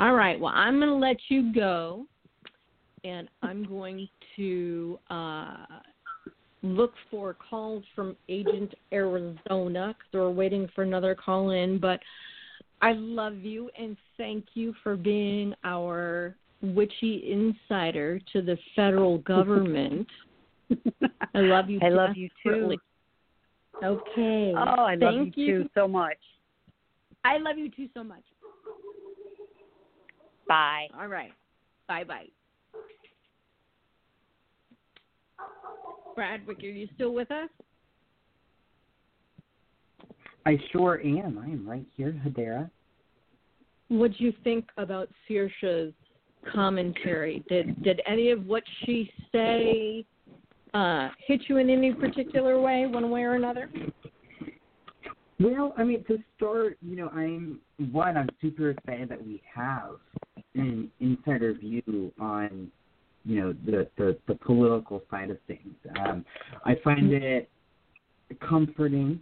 Speaker 2: All right. Well, I'm going to let you go, and I'm going to uh, look for calls from Agent Arizona because we're waiting for another call in. But I love you and thank you for being our witchy insider to the federal government. I love you.
Speaker 6: I love you too.
Speaker 2: Okay.
Speaker 6: Oh, I love you, you too so much.
Speaker 2: I love you too so much.
Speaker 6: Bye.
Speaker 2: All right. Bye bye. Bradwick, are you still with us?
Speaker 3: I sure am. I am right here, Hedera.
Speaker 2: What do you think about Saoirse's commentary? Did did any of what she say uh, hit you in any particular way, one way or another?
Speaker 3: Well, I mean, to start, you know, I'm one. I'm super excited that we have an insider view on, you know, the the, the political side of things. Um, I find it comforting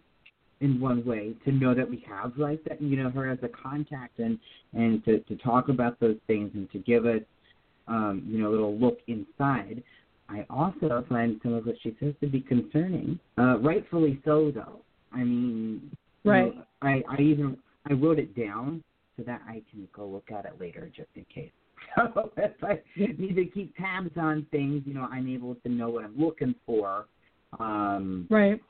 Speaker 3: in one way to know that we have like that, you know, her as a contact and and to to talk about those things and to give us, um, you know, a little look inside. I also find some of what she says to be concerning, uh, rightfully so, though. I mean,
Speaker 2: Right.
Speaker 3: You know, I, I even I wrote it down so that I can go look at it later just in case. So if I need to keep tabs on things, you know, I'm able to know what I'm looking for. Um
Speaker 2: Right.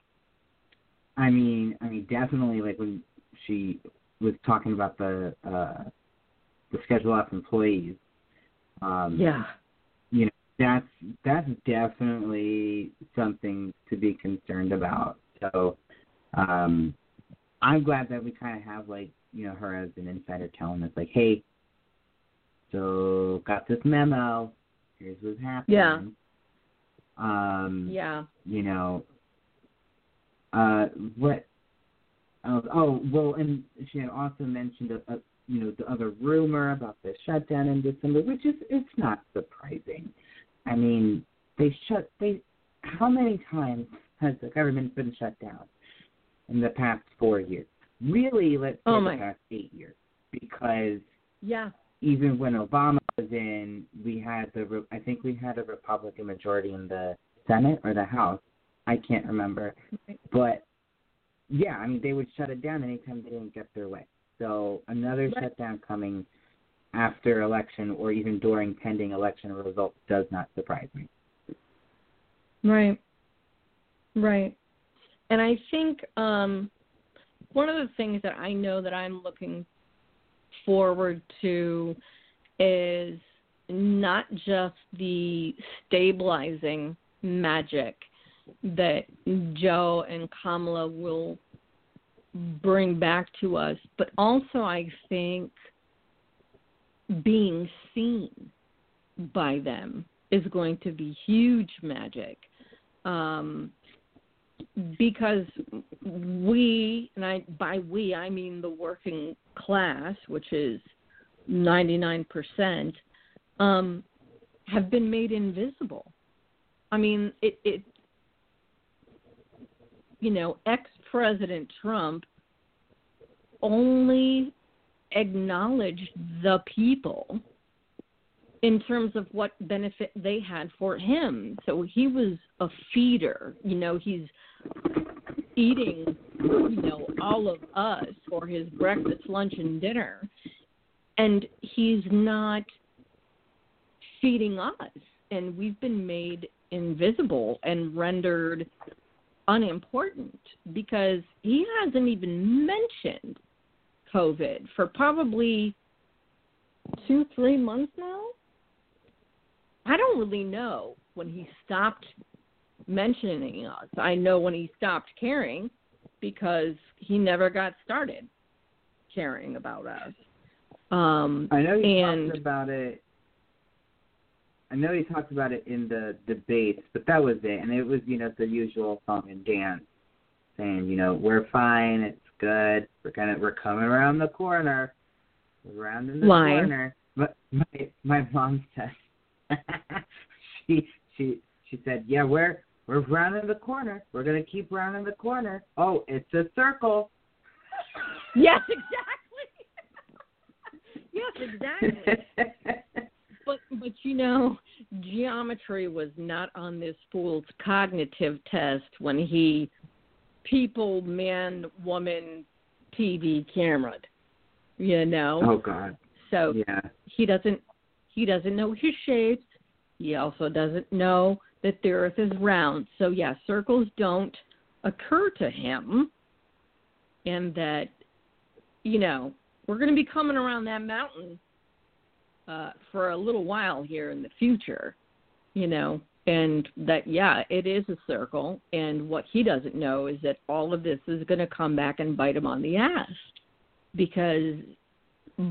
Speaker 3: I mean I mean definitely like when she was talking about the uh the schedule F employees, Um,
Speaker 2: Yeah.
Speaker 3: you know that's that's definitely something to be concerned about. So um I'm glad that we kind of have like you know her as an insider telling us like, hey, so got this memo. Here's what's happening.
Speaker 2: Yeah.
Speaker 3: Um,
Speaker 2: Yeah.
Speaker 3: you know, uh, what? Oh, oh, well, and she had also mentioned a, a you know the other rumor about the shutdown in December, which is it's not surprising. I mean, they shut they. How many times has the government been shut down in the past four years? Really, let's say
Speaker 2: Oh,
Speaker 3: the past eight years, because
Speaker 2: Yeah.
Speaker 3: Even when Obama was in, we had the I think we had a Republican majority in the Senate or the House. I can't remember, but yeah, I mean they would shut it down anytime they didn't get their way. So another
Speaker 2: Right.
Speaker 3: shutdown coming after election or even during pending election results does not surprise me.
Speaker 2: Right. Right. And I think um one of the things that I know that I'm looking forward to is not just the stabilizing magic that Joe and Kamala will bring back to us, but also I think being seen by them is going to be huge magic. Um, because we, and I by we I mean the working class, which is ninety nine percent, um, have been made invisible. I mean, it, it you know, ex President Trump only acknowledged the people in terms of what benefit they had for him. So he was a feeder. You know, he's eating, you know, all of us for his breakfast, lunch, and dinner. And he's not feeding us. And we've been made invisible and rendered unimportant because he hasn't even mentioned COVID for probably two, three months now. I don't really know when he stopped mentioning us. I know when he stopped caring because he never got started caring about us. Um,
Speaker 3: I know he
Speaker 2: and
Speaker 3: talked about it. I know he talked about it in the debates, but that was it. And it was, you know, the usual song and dance, saying, you know, we're fine, it's good, we're gonna, we're coming around the corner, we're rounding the
Speaker 2: Lying.
Speaker 3: corner. But my my mom said, she she she said, yeah, we're we're rounding the corner, we're gonna keep rounding the corner. Oh, it's a circle.
Speaker 2: yes, exactly. yes, exactly. But but you know, geometry was not on this fool's cognitive test when he people, man, woman, TV camera. You know.
Speaker 3: oh God.
Speaker 2: So
Speaker 3: Yeah.
Speaker 2: he doesn't he doesn't know his shapes. He also doesn't know that the earth is round. So yeah, circles don't occur to him and that you know, we're going to be coming around that mountain uh for a little while here in the future, you know, and that yeah, it is a circle and what he doesn't know is that all of this is going to come back and bite him on the ass because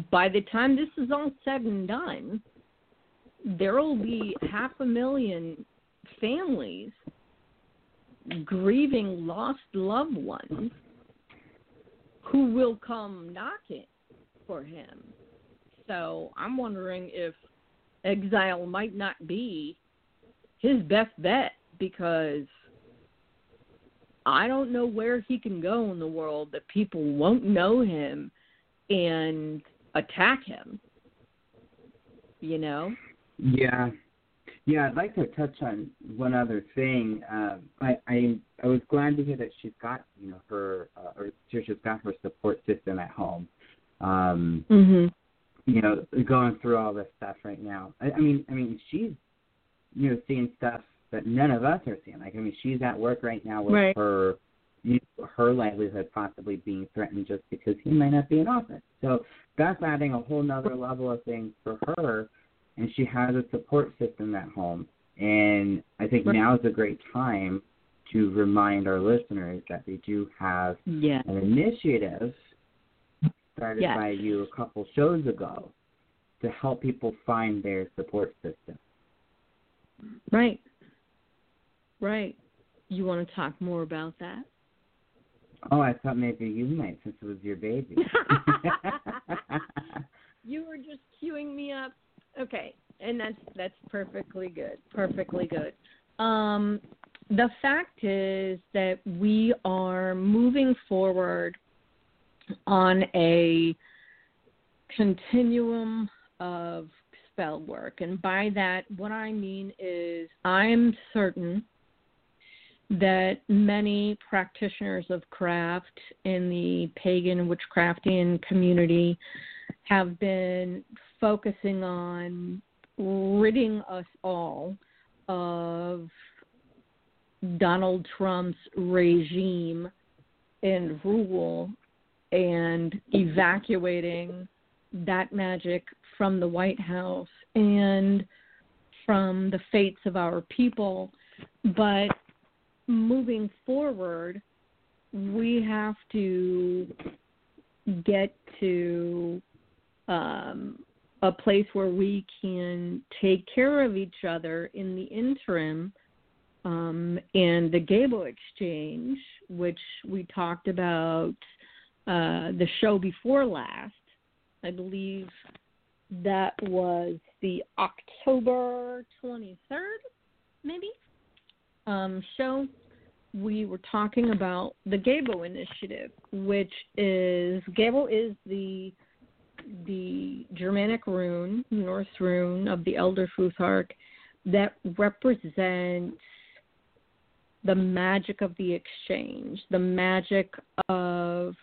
Speaker 2: by the time this is all said and done, there will be half a million families grieving lost loved ones who will come knocking for him. So I'm wondering if exile might not be his best bet because I don't know where he can go in the world that people won't know him and attack him. You know?
Speaker 3: Yeah, yeah. I'd like to touch on one other thing. Um, I, I I was glad to hear that she's got you know her uh, or she's got her support system at home. Um,
Speaker 2: Mhm.
Speaker 3: you know, going through all this stuff right now. I, I mean, I mean, she's you know seeing stuff that none of us are seeing. Like, I mean, she's at work right now with
Speaker 2: Right.
Speaker 3: her you know, her livelihood possibly being threatened just because he might not be in office. So that's adding a whole nother level of things for her and she has a support system at home. And I think
Speaker 2: Right.
Speaker 3: now is a great time to remind our listeners that they do have
Speaker 2: Yeah.
Speaker 3: an initiative started
Speaker 2: Yes.
Speaker 3: by you a couple shows ago to help people find their support system.
Speaker 2: Right. Right. You want to talk more about that?
Speaker 3: Oh, I thought maybe you might since it was your baby.
Speaker 2: You were just queuing me up. Okay, and that's that's perfectly good. Perfectly good. Um, the fact is that we are moving forward on a continuum of spell work, and by that, what I mean is I'm certain that many practitioners of craft in the pagan witchcraftian community have been focusing on ridding us all of Donald Trump's regime and rule and evacuating that magic from the White House and from the fates of our people. But moving forward, we have to get to um, a place where we can take care of each other in the interim. Um, and the Gebo Exchange, which we talked about uh, the show before last, I believe that was the October 23rd, maybe, um, show. We were talking about the Gebo Initiative, which is Gebo is the the Germanic rune, Norse rune of the Elder Futhark, that represents the magic of the exchange, the magic of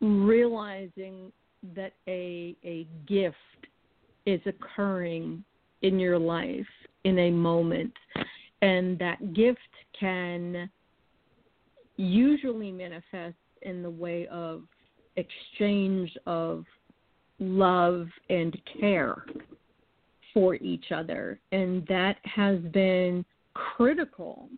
Speaker 2: realizing that a a gift is occurring in your life in a moment. And that gift can usually manifest in the way of exchange of love and care for each other. And that has been critical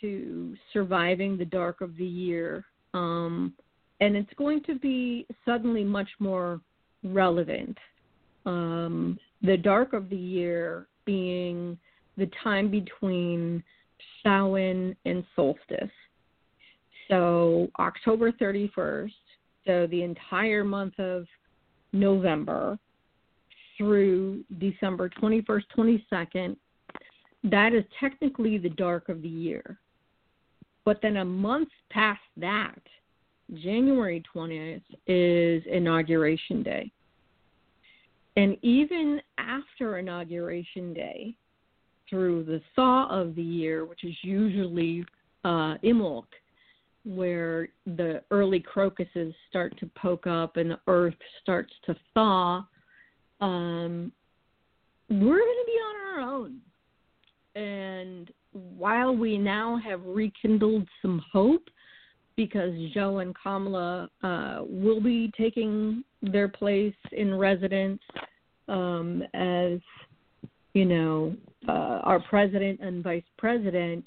Speaker 2: to surviving the dark of the year. Um, and it's going to be suddenly much more relevant. Um, the dark of the year being the time between Samhain and solstice. So October 31st, so the entire month of November through December 21st, 22nd, that is technically the dark of the year. But then a month past that, January 20th, is Inauguration Day. And even after Inauguration Day, through the thaw of the year, which is usually uh, Imbolc, where the early crocuses start to poke up and the earth starts to thaw, um, we're going to be on our own. And while we now have rekindled some hope, because Joe and Kamala uh, will be taking their place in residence um, as, you know, uh, our president and vice president,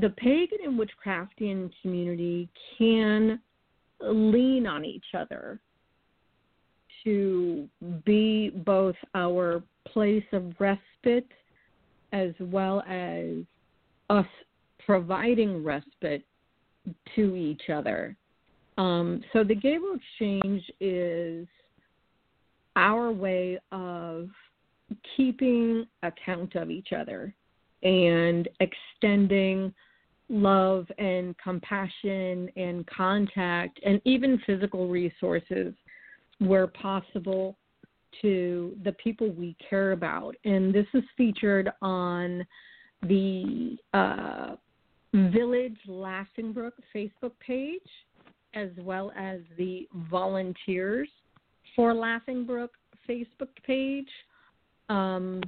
Speaker 2: the pagan and witchcraftian community can lean on each other to be both our place of respite as well as us providing respite to each other. Um, so the Gebo Exchange is our way of keeping account of each other and extending love and compassion and contact and even physical resources where possible to the people we care about. And this is featured on the uh, Village Laughing Brook Facebook page as well as the Volunteers for Laughing Brook Facebook page. Um,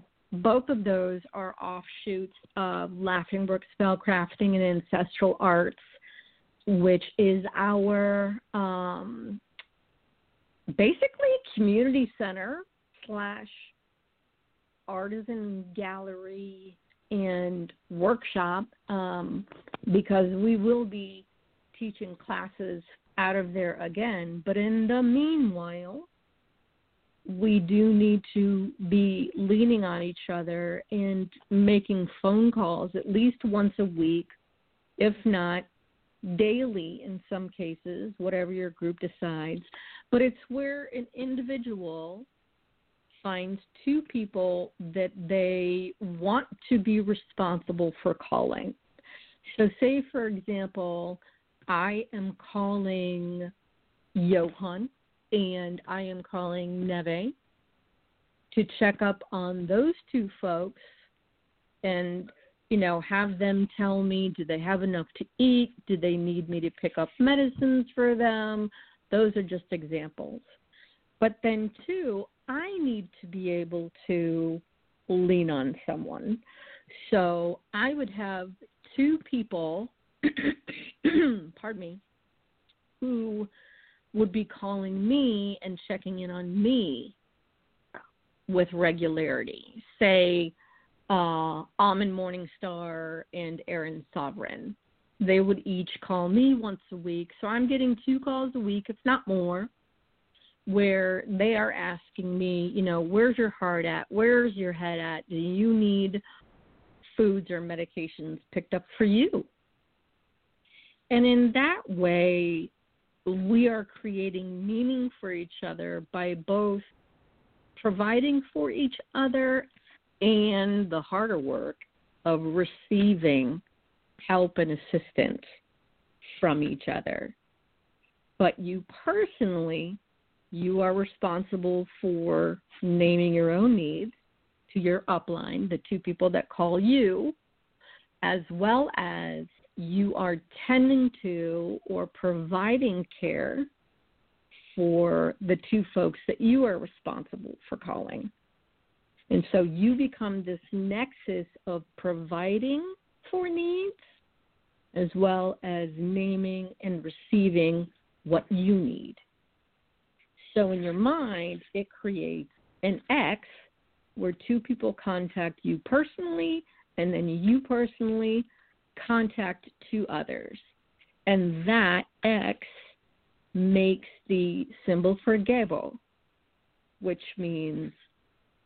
Speaker 2: both of those are offshoots of Laughing Brook Spellcrafting and Ancestral Arts, which is our um, basically community center slash artisan gallery and workshop um, because we will be teaching classes out of there again. But in the meanwhile, we do need to be leaning on each other and making phone calls at least once a week, if not daily in some cases, whatever your group decides. But it's where an individual finds two people that they want to be responsible for calling. So, say, for example, I am calling Johan and I am calling Neve to check up on those two folks and you know have them tell me do they have enough to eat? Do they need me to pick up medicines for them? Those are just examples. But then too i need to be able to lean on someone. So i would have two people pardon me who would be calling me and checking in on me with regularity. Say, uh, Almond Morningstar and Aaron Sovereign. They would each call me once a week. So I'm getting two calls a week, if not more, where they are asking me, you know, where's your heart at? Where's your head at? Do you need foods or medications picked up for you? And in that way, we are creating meaning for each other by both providing for each other and the harder work of receiving help and assistance from each other. But you personally, you are responsible for naming your own needs to your upline, the two people that call you, as well as you are tending to or providing care for the two folks that you are responsible for calling. And so you become this nexus of providing for needs as well as naming and receiving what you need. So in your mind, it creates an X where two people contact you personally and then you personally contact to others. And that X makes the symbol for Gebo, which means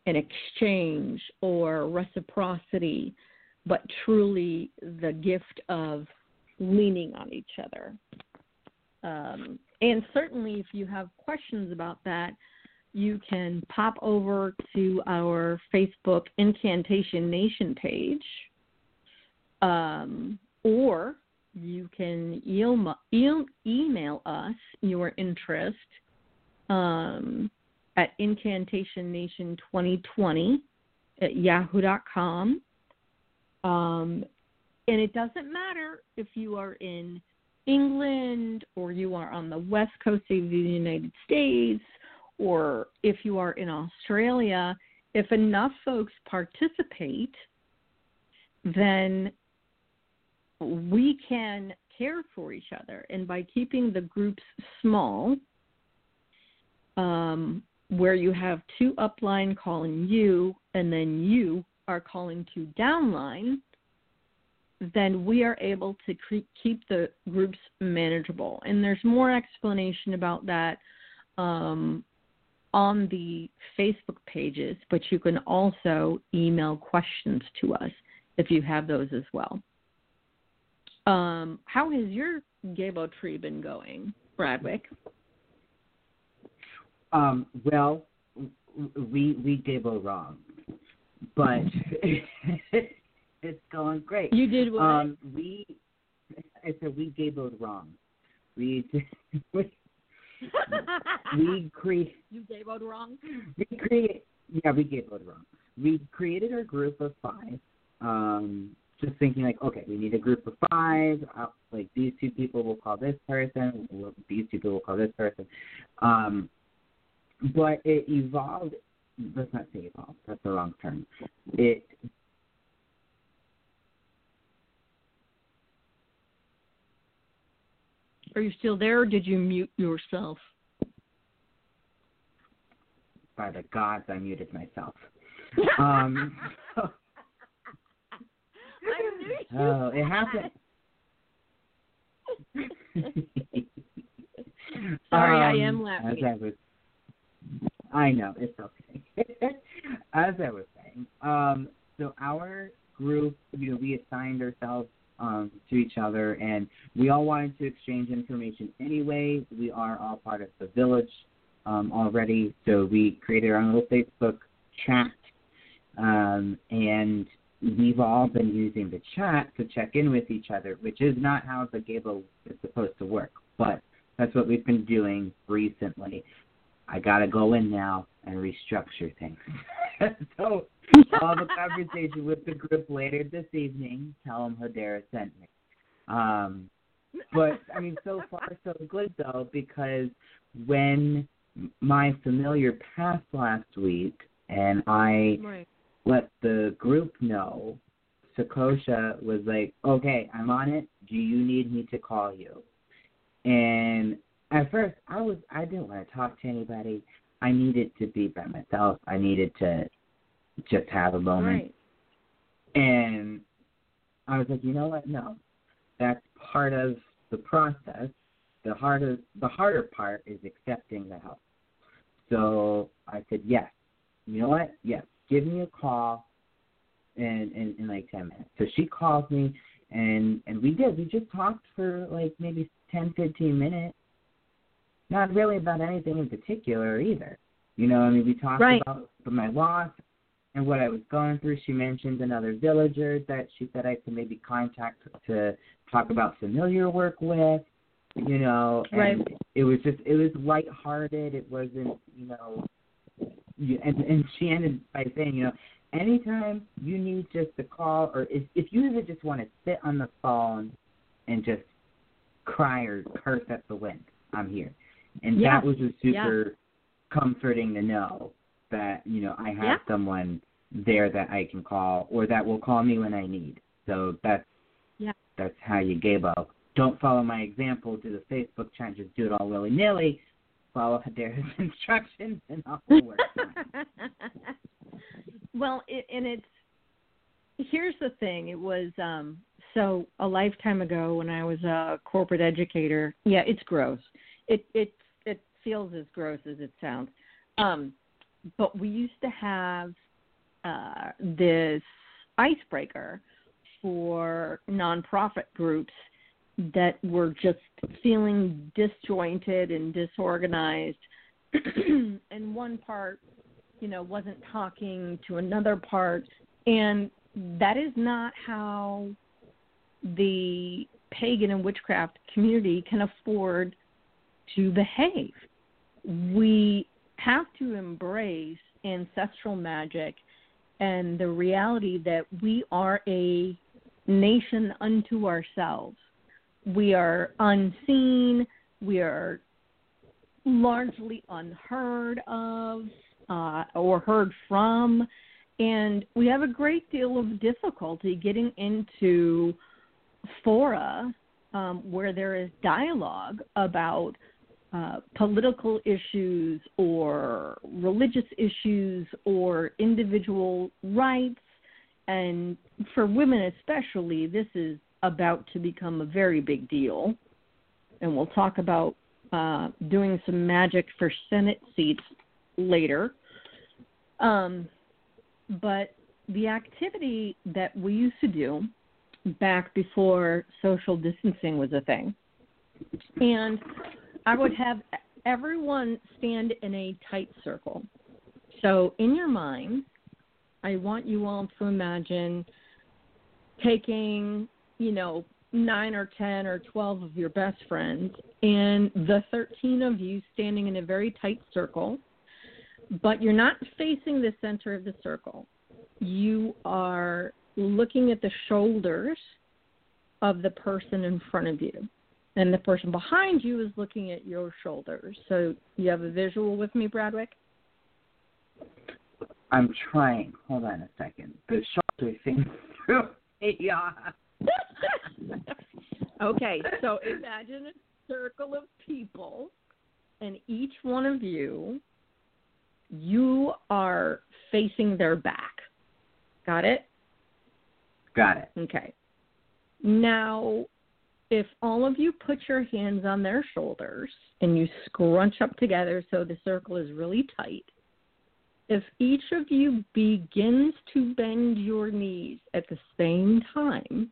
Speaker 2: an exchange or reciprocity, but truly the gift of leaning on each other. Um, and certainly, if you have questions about that, you can pop over to our Facebook Incantation Nation page um, or you can email, us your interest um, at incantationnation2020 at yahoo.com. Um, and it doesn't matter if you are in England or you are on the west coast of the United States or if you are in Australia. If enough folks participate, then we can care for each other. And by keeping the groups small, um, where you have two upline calling you and then you are calling two downline, then we are able to keep the groups manageable. And there's more explanation about that um, on the Facebook pages, but you can also email questions to us if you have those as well. Um, how has your Gebo tree been going, Bradwick?
Speaker 3: Um, well, we we Gebo wrong, but it's going great.
Speaker 2: You did what?
Speaker 3: Um, we I said we Geboed wrong. We we, we create.
Speaker 2: You Geboed wrong.
Speaker 3: We create. Yeah, we Geboed wrong. We created our group of five. Um, just thinking like, okay, we need a group of five. Uh, like these two people will call this person. These two people will call this person. Um, but it evolved. Let's not say evolved. That's the wrong term. It
Speaker 2: Are you still there, or did you mute yourself?
Speaker 3: by the gods, I muted myself. Um, so,
Speaker 2: I knew you
Speaker 3: oh, it happened.
Speaker 2: Sorry, I
Speaker 3: Um,
Speaker 2: am laughing.
Speaker 3: As I was, I know it's okay. as I was saying, um, so our group, you know, we assigned ourselves um, to each other, and we all wanted to exchange information anyway. We are all part of the village um, already, so we created our own little Facebook chat, um, and we've all been using the chat to check in with each other, which is not how the Gebo is supposed to work, but that's what we've been doing recently. I gotta go in now and restructure things. so I'll have a conversation with the group later this evening. Tell them Hedera sent me. Um, but I mean, so far so good though, because when my familiar passed last week, and I
Speaker 2: Right.
Speaker 3: Let the group know, Sakosha was like, "Okay, I'm on it. Do you need me to call you?" And at first, I was I didn't want to talk to anybody. I needed to be by myself. I needed to just have a moment.
Speaker 2: Right.
Speaker 3: And I was like, you know what? No, that's part of the process. The harder, the harder part is accepting the help. So I said, yes. You know what? Yes. Give me a call in, in, in like 10 minutes. So she called me, and, and we did. We just talked for like maybe ten, fifteen minutes. Not really about anything in particular either. You know, I mean, we talked
Speaker 2: Right.
Speaker 3: about my loss and what I was going through. She mentioned another villager that she said I could maybe contact to talk about familiar work with. You know, and
Speaker 2: Right.
Speaker 3: it was just it was lighthearted. It wasn't, you know, you, and and she ended by saying, you know, anytime you need just to call, or if if you even just want to sit on the phone and just cry or curse at the wind, I'm here. And
Speaker 2: Yeah.
Speaker 3: that was just super comforting to know that you know I have
Speaker 2: Yeah.
Speaker 3: someone there that I can call, or that will call me when I need. So that's
Speaker 2: Yeah.
Speaker 3: that's how you gave up. Don't follow my example. Do the Facebook chat. Just do it all willy nilly. Follow Hedera's instructions, and all will work
Speaker 2: well, it, and it's here's the thing. It was um so a lifetime ago when I was a corporate educator. Yeah, it's gross. It it it feels as gross as it sounds. Um, but we used to have uh, this icebreaker for nonprofit groups that were just feeling disjointed and disorganized. And one part you know wasn't talking to another part. And that is not how the pagan and witchcraft community can afford to behave. We have to embrace ancestral magic and the reality that we are a nation unto ourselves we are unseen we are largely unheard of uh, or heard from, and we have a great deal of difficulty getting into fora um, where there is dialogue about uh, political issues or religious issues or individual rights. And for women especially, this is about to become a very big deal. And we'll talk about uh, doing some magic for Senate seats later. Um, but the activity that we used to do back before social distancing was a thing, and I would have everyone stand in a tight circle. So, in your mind, I want you all to imagine taking, you know, nine or 10 or 12 of your best friends and the 13 of you standing in a very tight circle, but you're not facing the center of the circle. You are looking at the shoulders of the person in front of you. And the person behind you is looking at your shoulders. So you have a visual with me, Bradwick?
Speaker 3: I'm trying. Hold on a second. The shoulder thing yeah.
Speaker 2: okay, so imagine a circle of people, and each one of you you are facing their back. Got it?
Speaker 3: Got it.
Speaker 2: Okay. Now, if all of you put your hands on their shoulders and you scrunch up together so the circle is really tight, if each of you begins to bend your knees at the same time,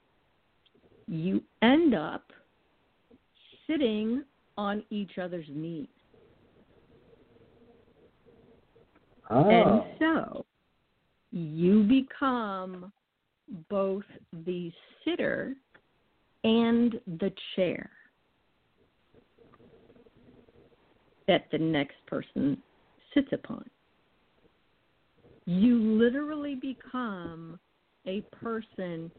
Speaker 2: you end up sitting on each other's knees.
Speaker 3: Oh.
Speaker 2: And ah. so you become both the sitter and the chair that the next person sits upon. You literally become a person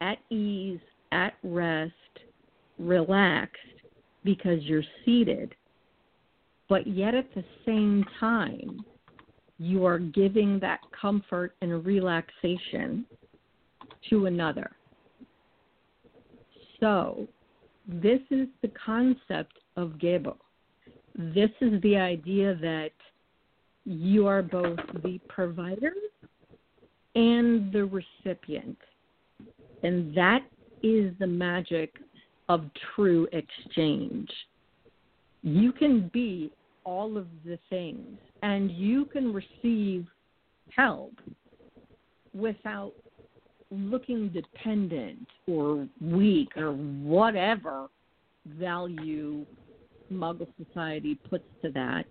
Speaker 2: at ease, at rest, relaxed because you're seated, but yet at the same time, you are giving that comfort and relaxation to another. So, this is the concept of Gebo. This is the idea that you are both the provider and the recipient. And that is the magic of true exchange. You can be all of the things and you can receive help without looking dependent or weak or whatever value Muggle society puts to that.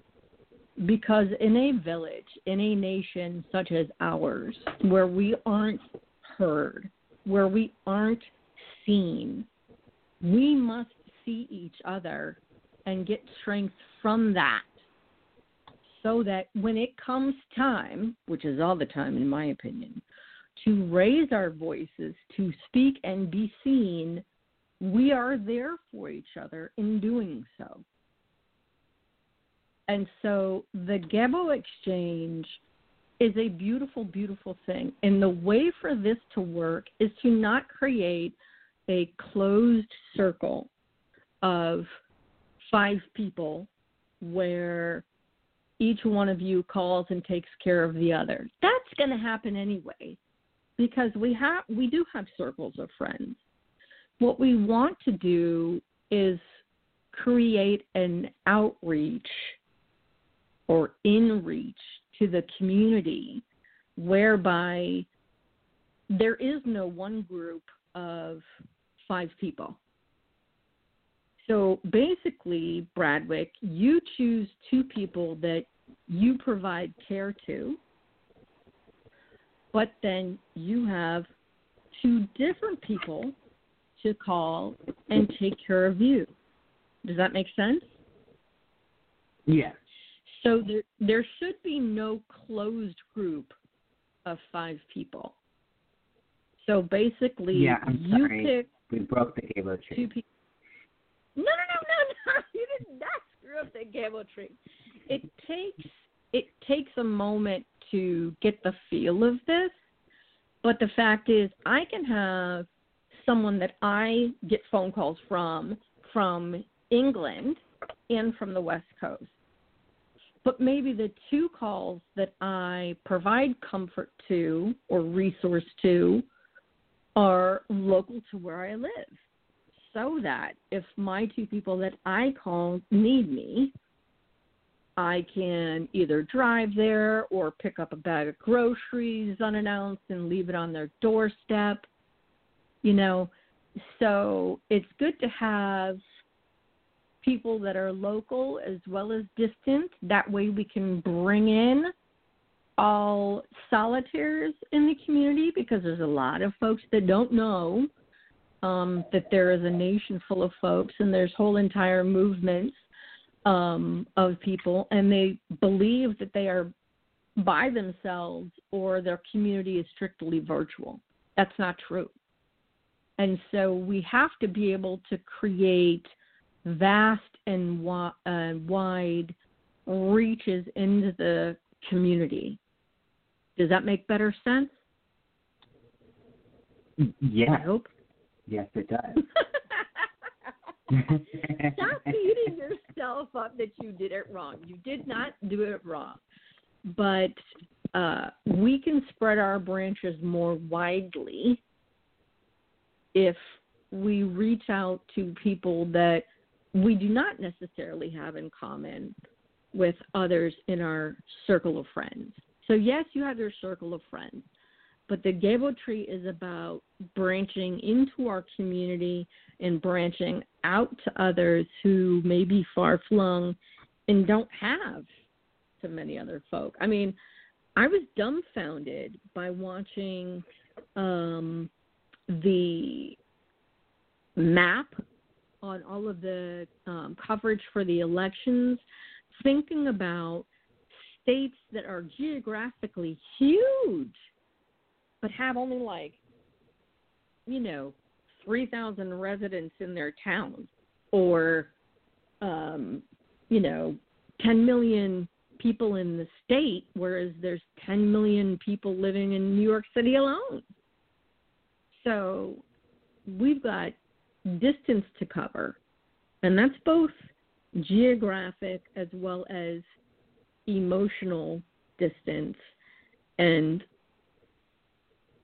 Speaker 2: Because in a village, in a nation such as ours, where we aren't heard, where we aren't seen, we must see each other and get strength from that so that when it comes time, which is all the time in my opinion, to raise our voices, to speak and be seen, we are there for each other in doing so. And so the Gebo exchange is a beautiful, beautiful thing. And the way for this to work is to not create a closed circle of five people where each one of you calls and takes care of the other. That's going to happen anyway because we have we do have circles of friends. What we want to do is create an outreach or in reach to the community whereby there is no one group of five people. So basically, Bradwick, you choose two people that you provide care to, but then you have two different people to call and take care of you. Does that make sense?
Speaker 3: Yes.
Speaker 2: So there there should be no closed group of five people. So basically,
Speaker 3: Yeah,
Speaker 2: you
Speaker 3: sorry.
Speaker 2: pick
Speaker 3: We broke the Gebo
Speaker 2: two people. No, no, no, no, no! You did not screw up the Gebo tree. It takes it takes a moment to get the feel of this, but the fact is, I can have someone that I get phone calls from from England and from the West Coast. But maybe the two calls that I provide comfort to or resource to are local to where I live. So that if my two people that I call need me, I can either drive there or pick up a bag of groceries unannounced and leave it on their doorstep. You know, so it's good to have people that are local as well as distant. That way we can bring in all solitaires in the community because there's a lot of folks that don't know um, that there is a nation full of folks and there's whole entire movements um, of people and they believe that they are by themselves or their community is strictly virtual. That's not true. And so we have to be able to create vast and uh, wide reaches into the community. Does that make better sense? I
Speaker 3: Yes.
Speaker 2: hope.
Speaker 3: Yes, it does.
Speaker 2: Stop beating yourself up that you did it wrong. You did not do it wrong. but uh, we can spread our branches more widely if we reach out to people that we do not necessarily have in common with others in our circle of friends. So, yes, you have your circle of friends, but the Gebo tree is about branching into our community and branching out to others who may be far flung and don't have so many other folk. I mean, I was dumbfounded by watching um, the map on all of the um, coverage for the elections, thinking about states that are geographically huge, but have only like, you know, 3,000 residents in their town, or, um, you know, 10 million people in the state, whereas there's 10 million people living in New York City alone. So we've got distance to cover, and that's both geographic as well as emotional distance. And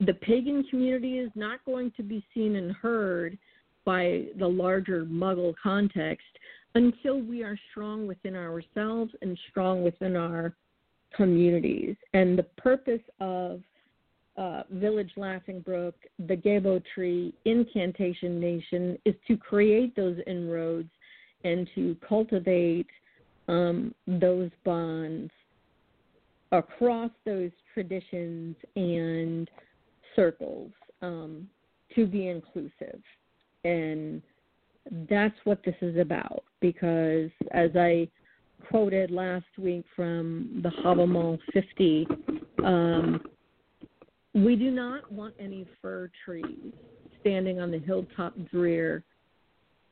Speaker 2: the pagan community is not going to be seen and heard by the larger muggle context until we are strong within ourselves and strong within our communities. And the purpose of uh, Village Laughing Brook, the Gebo Tree, Incantation Nation is to create those inroads and to cultivate um, those bonds across those traditions and circles um, to be inclusive. And that's what this is about because as I quoted last week from the Havamal 50, um, we do not want any fir trees standing on the hilltop drear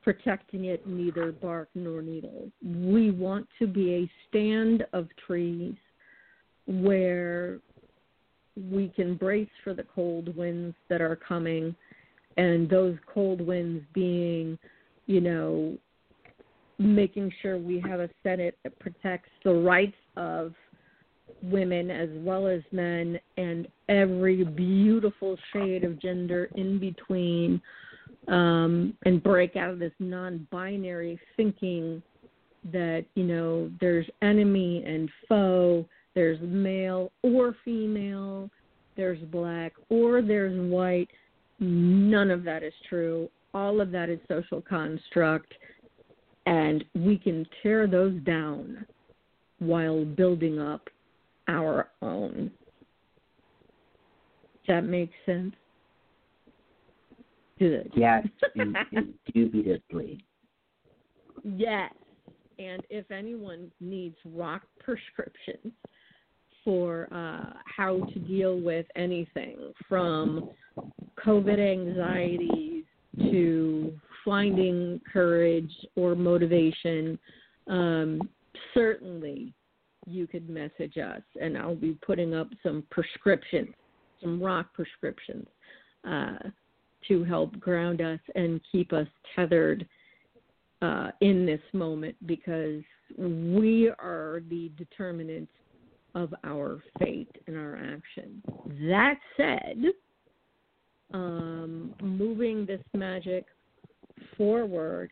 Speaker 2: protecting it neither bark nor needles. We want to be a stand of trees where we can brace for the cold winds that are coming, and those cold winds being you know, making sure we have a Senate that protects the rights of women as well as men and every beautiful shade of gender in between um, and break out of this non binary thinking that, you know, there's enemy and foe, there's male or female, there's black or there's white. None of that is true all of that is social construct, and we can tear those down while building up our own. That make sense? Good.
Speaker 3: Yes, indubitably.
Speaker 2: Yes. And if anyone needs rock prescriptions for uh, how to deal with anything from COVID anxieties to finding courage or motivation, um, certainly you could message us, and I'll be putting up some prescriptions, some rock prescriptions, uh, to help ground us and keep us tethered uh, in this moment because we are the determinants of our fate and our action. That said, um, moving this magic forward,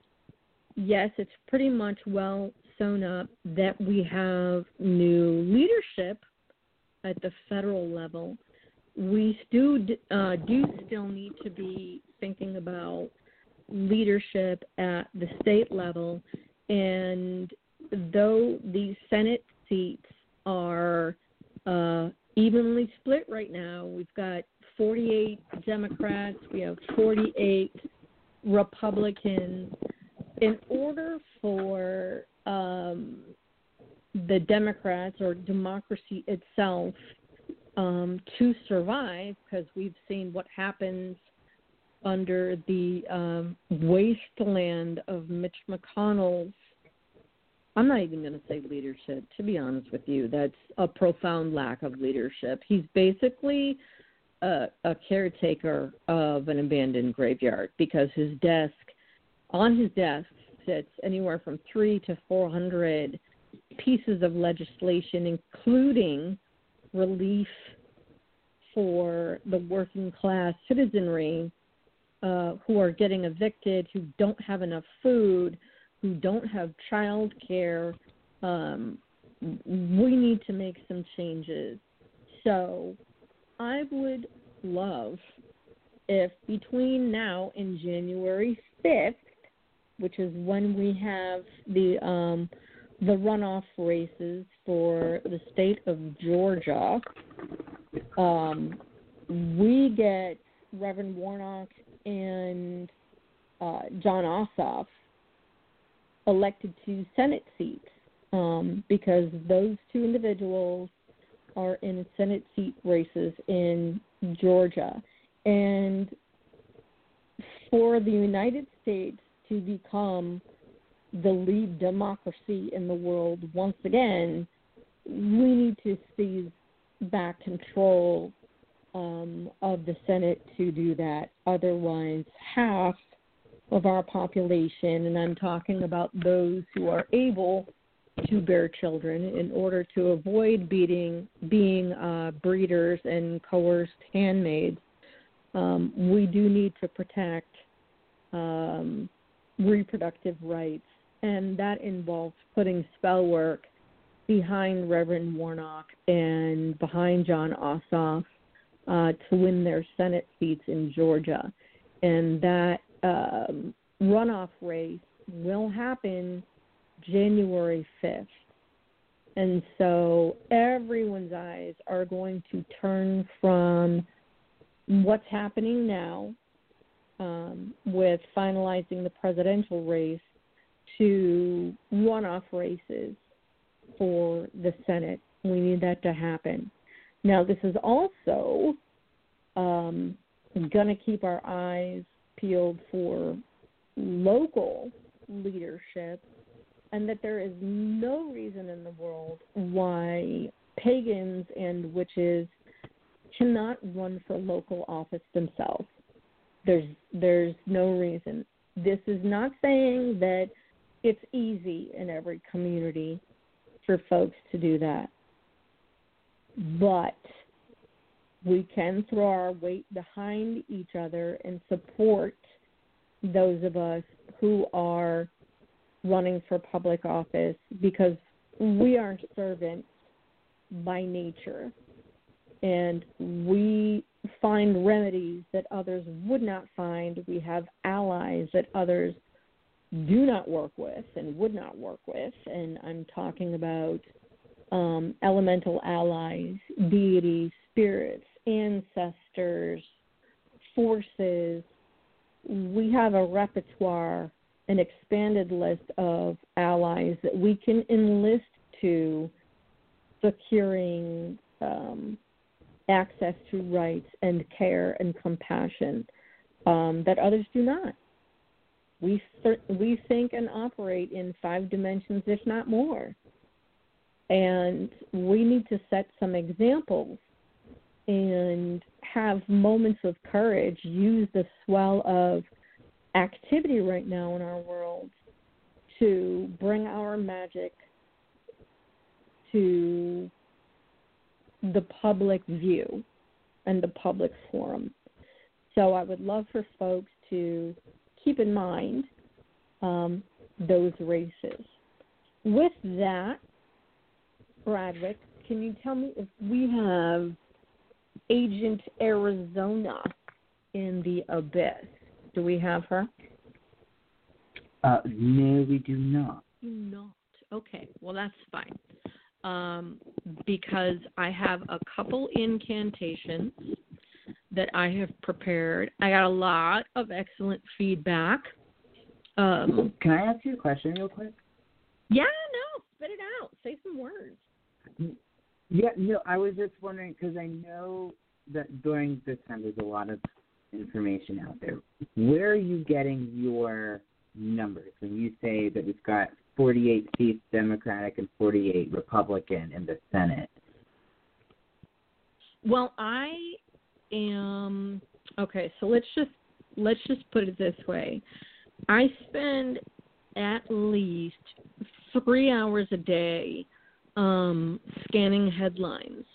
Speaker 2: yes, it's pretty much well sewn up that we have new leadership at the federal level. We still uh, do still need to be thinking about leadership at the state level, and though these Senate seats are uh, evenly split right now, we've got 48 Democrats, we have 48 Republicans. In order for um, the Democrats or democracy itself um, to survive, because we've seen what happens under the um, wasteland of Mitch McConnell's. I'm not even going to say leadership, to be honest with you. That's a profound lack of leadership. He's basically a, a caretaker of an abandoned graveyard because his desk, on his desk, sits anywhere from three to four hundred pieces of legislation, including relief for the working class citizenry uh, who are getting evicted, who don't have enough food, who don't have child care. Um, we need to make some changes. So I would love if between now and January 5th, which is when we have the um, the runoff races for the state of Georgia, um, we get Reverend Warnock and uh, Jon Ossoff elected to Senate seats um, because those two individuals are in Senate seat races in Georgia. And for the United States to become the lead democracy in the world once again, we need to seize back control um, of the Senate to do that. Otherwise, half of our population, and I'm talking about those who are able to bear children, in order to avoid beating, being uh, breeders and coerced handmaids, um, we do need to protect um, reproductive rights, and that involves putting spell work behind Reverend Warnock and behind Jon Ossoff uh, to win their Senate seats in Georgia. And that um, runoff race will happen January 5th. And so everyone's eyes are going to turn from what's happening now um, with finalizing the presidential race to one off races for the Senate. We need that to happen. Now, this is also um, going to keep our eyes peeled for local leadership, and that there is no reason in the world why pagans and witches cannot run for local office themselves. There's there's no reason. This is not saying that it's easy in every community for folks to do that. But we can throw our weight behind each other and support those of us who are running for public office because we are servants by nature and we find remedies that others would not find. We have allies that others do not work with and would not work with. And I'm talking about um, elemental allies, deities, spirits, ancestors, forces. We have a repertoire, an expanded list of allies that we can enlist to securing um, access to rights and care and compassion um, that others do not. We we think and operate in five dimensions, if not more, and we need to set some examples and have moments of courage. Use the swell of activity right now in our world to bring our magic to the public view and the public forum. So I would love for folks to keep in mind um, those races. With that, Bradwick, can you tell me if we have Agent Arizona in the abyss? Do we have her?
Speaker 3: Uh, no, we do not.
Speaker 2: Do not. Okay, well that's fine. Um, because I have a couple incantations that I have prepared. I got a lot of excellent feedback. Um,
Speaker 3: Can I ask you a question real quick?
Speaker 2: Yeah, no, spit it out. Say some words.
Speaker 3: Yeah, no, I was just wondering because I know that during this time there's a lot of information out there. Where are you getting your numbers when you say that we've got 48 seats Democratic and 48 Republican in the Senate?
Speaker 2: Well, I am okay. So let's just let's just put it this way. I spend at least three hours a day um, scanning headlines.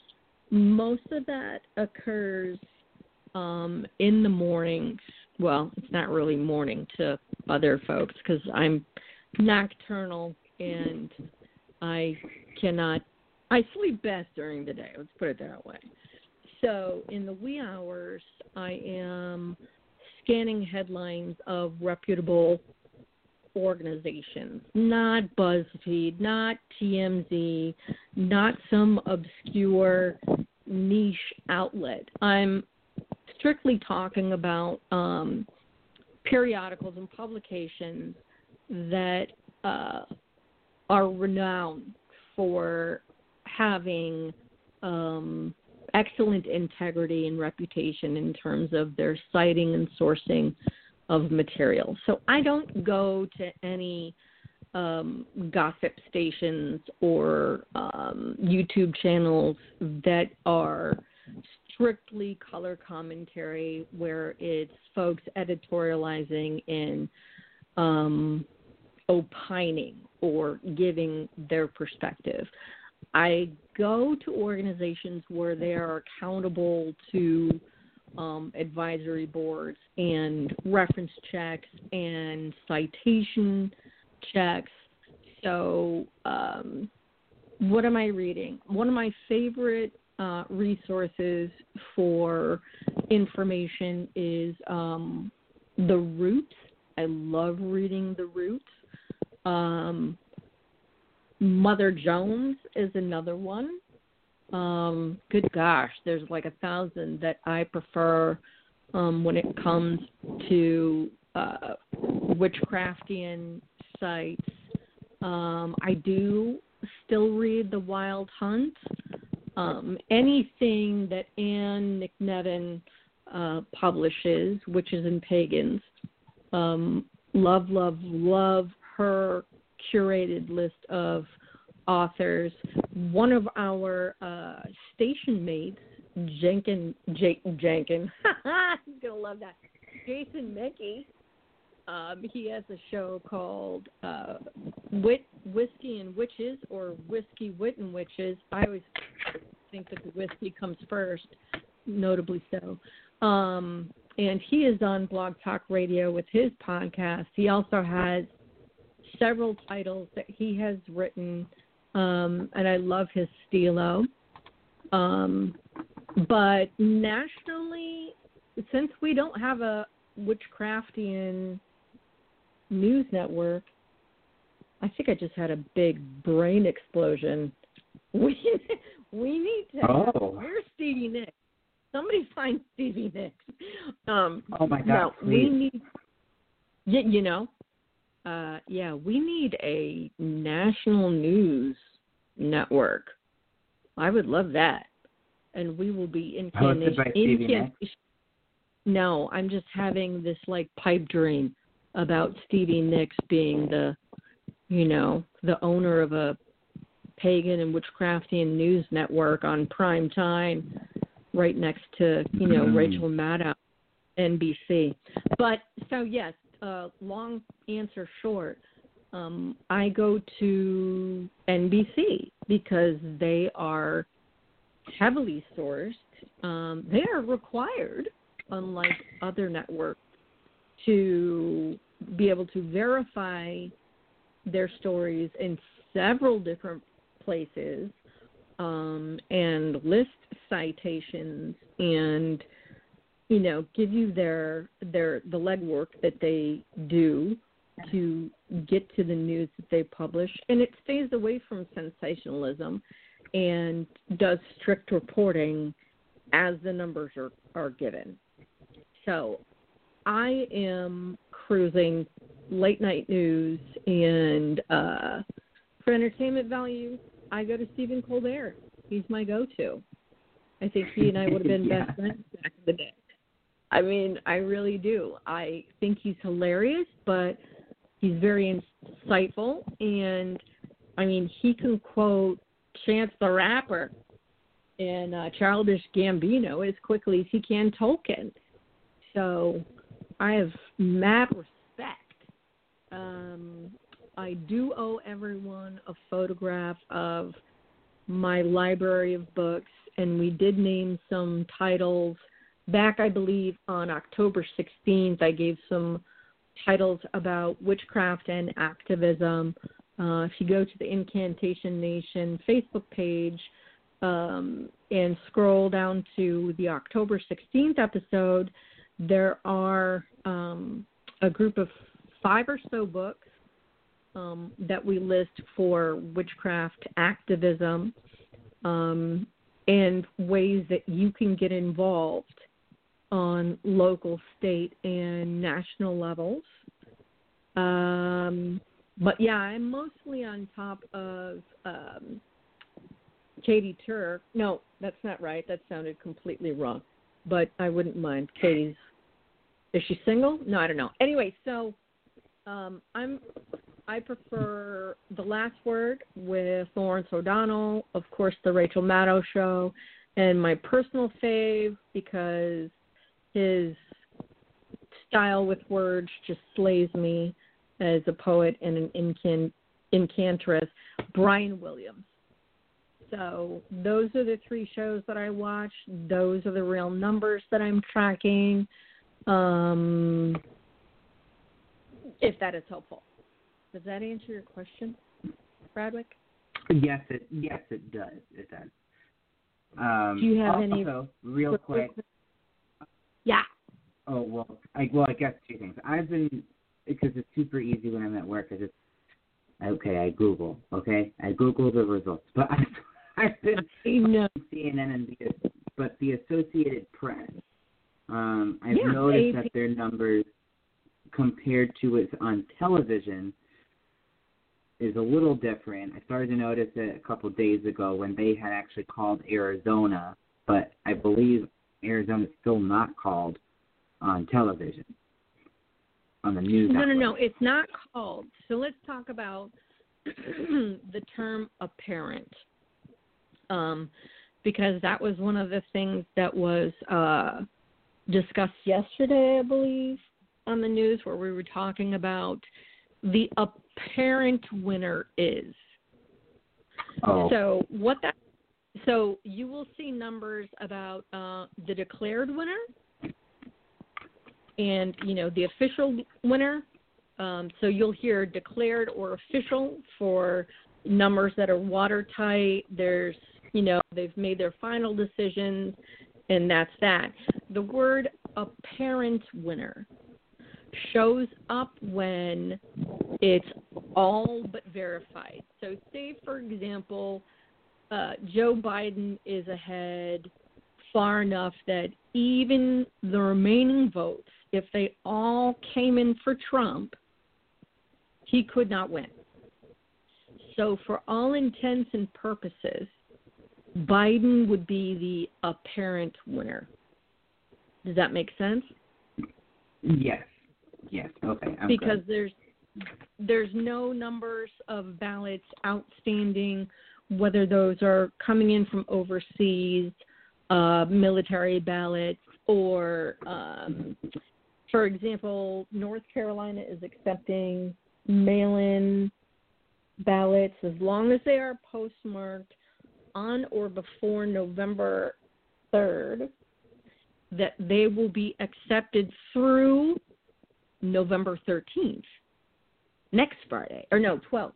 Speaker 2: Most of that occurs um, in the morning. Well, it's not really morning to other folks because I'm nocturnal and I cannot. I sleep best during the day. Let's put it that way. So in the wee hours, I am scanning headlines of reputable organizations, not BuzzFeed, not TMZ, not some obscure niche outlet. I'm strictly talking about um, periodicals and publications that uh, are renowned for having um, excellent integrity and reputation in terms of their citing and sourcing of material. So I don't go to any um, gossip stations or um, YouTube channels that are strictly color commentary where it's folks editorializing and um, opining or giving their perspective. I go to organizations where they are accountable to um, advisory boards and reference checks and citation checks. So, um, what am I reading? One of my favorite uh, resources for information is um, The Roots. I love reading The Roots. Um, Mother Jones is another one. Um, good gosh, there's like a thousand that I prefer um, when it comes to uh, witchcraftian sites. Um, I do still read The Wild Hunt. Um, anything that Anne McNevin uh, publishes, Witches and Pagans, um, love, love, love her curated list of authors. One of our uh, station mates, Jenkin, J- Jenkin, he's gonna love that. Jason Mankey. Um, he has a show called uh, Wit, Whiskey and Witches or Whiskey Wit and Witches. I always think that the whiskey comes first, notably so. Um, and he is on Blog Talk Radio with his podcast. He also has several titles that he has written, um, and I love his stilo. Um, but nationally, since we don't have a witchcraftian news network, I think I just had a big brain explosion. We we need to.
Speaker 3: Oh.
Speaker 2: Where's Stevie Nicks? Somebody find Stevie Nicks. Um,
Speaker 3: Oh my God!
Speaker 2: no, we need. You, you know, uh, yeah, we need a national news network. I would love that, and we will be in
Speaker 3: Hosted by Stevie Nicks?
Speaker 2: No, I'm just having this like pipe dream about Stevie Nicks being the, you know, the owner of a pagan and witchcraftian news network on prime time, right next to you know
Speaker 3: Mm.
Speaker 2: Rachel Maddow, NBC. But so yes, uh, long answer short, um, I go to NBC because they are heavily sourced. Um, they are required, unlike other networks, to be able to verify their stories in several different places um, and list citations and you know give you their their the legwork that they do to get to the news that they publish. And it stays away from sensationalism and does strict reporting as the numbers are are given. So i am cruising late night news and uh for entertainment value i go to stephen colbert. He's my go to i think he and i would have been
Speaker 3: Yeah.
Speaker 2: best friends back in the day I mean, I really do. I think he's hilarious, but he's very insightful, and I mean, he can quote Chance the Rapper and uh, Childish Gambino as quickly as he can Tolkien. So I have mad respect um, I do owe everyone a photograph of my library of books, and we did name some titles back, I believe, on October 16th. I gave some titles about witchcraft and activism. Uh, if you go to the Incantation Nation Facebook page um, and scroll down to the October 16th episode, there are um, a group of five or so books um, that we list for witchcraft activism um, and ways that you can get involved on local, state, and national levels. Um, but yeah, I'm mostly on top of um, Katie Turk. No, that's not right. That sounded completely wrong. But I wouldn't mind Katie's. Is she single? No, I don't know. Anyway, so um, I'm I prefer the last word with Lawrence O'Donnell, of course, the Rachel Maddow show, and my personal fave because his style with words just slays me as a poet and an incant- incantress, Brian Williams. So those are the three shows that I watch. Those are the real numbers that I'm tracking. Um, if that is helpful. Does that answer your question, Bradwick?
Speaker 3: Yes, it yes it does. It does. Um,
Speaker 2: Do you have
Speaker 3: also,
Speaker 2: any
Speaker 3: real quick? Oh well, I well I guess two things. I've been because it's super easy when I'm at work. I just okay, I Google. Okay, I Google the results, but I've, I've been
Speaker 2: No.
Speaker 3: CNN and the but the Associated Press. Um, I've
Speaker 2: Yeah,
Speaker 3: noticed
Speaker 2: AP.
Speaker 3: that their numbers compared to what's on television is a little different. I started to notice it a couple of days ago when they had actually called Arizona, but I believe Arizona's still not called on television on the news.
Speaker 2: No, no,
Speaker 3: network.
Speaker 2: no. It's not called. So let's talk about the term apparent, um, because that was one of the things that was uh, discussed yesterday, I believe, on the news, where we were talking about the apparent winner is.
Speaker 3: Oh,
Speaker 2: So what that so you will see numbers about uh, the declared winner and you know the official winner. Um, so you'll hear declared or official for numbers that are watertight. There's you know they've made their final decisions, and that's that. The word apparent winner shows up when it's all but verified. So, say for example, uh, Joe Biden is ahead far enough that even the remaining votes, if they all came in for Trump, he could not win. So, for all intents and purposes, Biden would be the apparent winner. Does that make sense?
Speaker 3: yes, yes. Okay, I'm
Speaker 2: because
Speaker 3: good.
Speaker 2: there's there's no numbers of ballots outstanding, whether those are coming in from overseas, uh, military ballots, or, um, for example, North Carolina is accepting mail-in ballots as long as they are postmarked on or before November 3rd. That they will be accepted through November 13th next Friday, or no, 12th.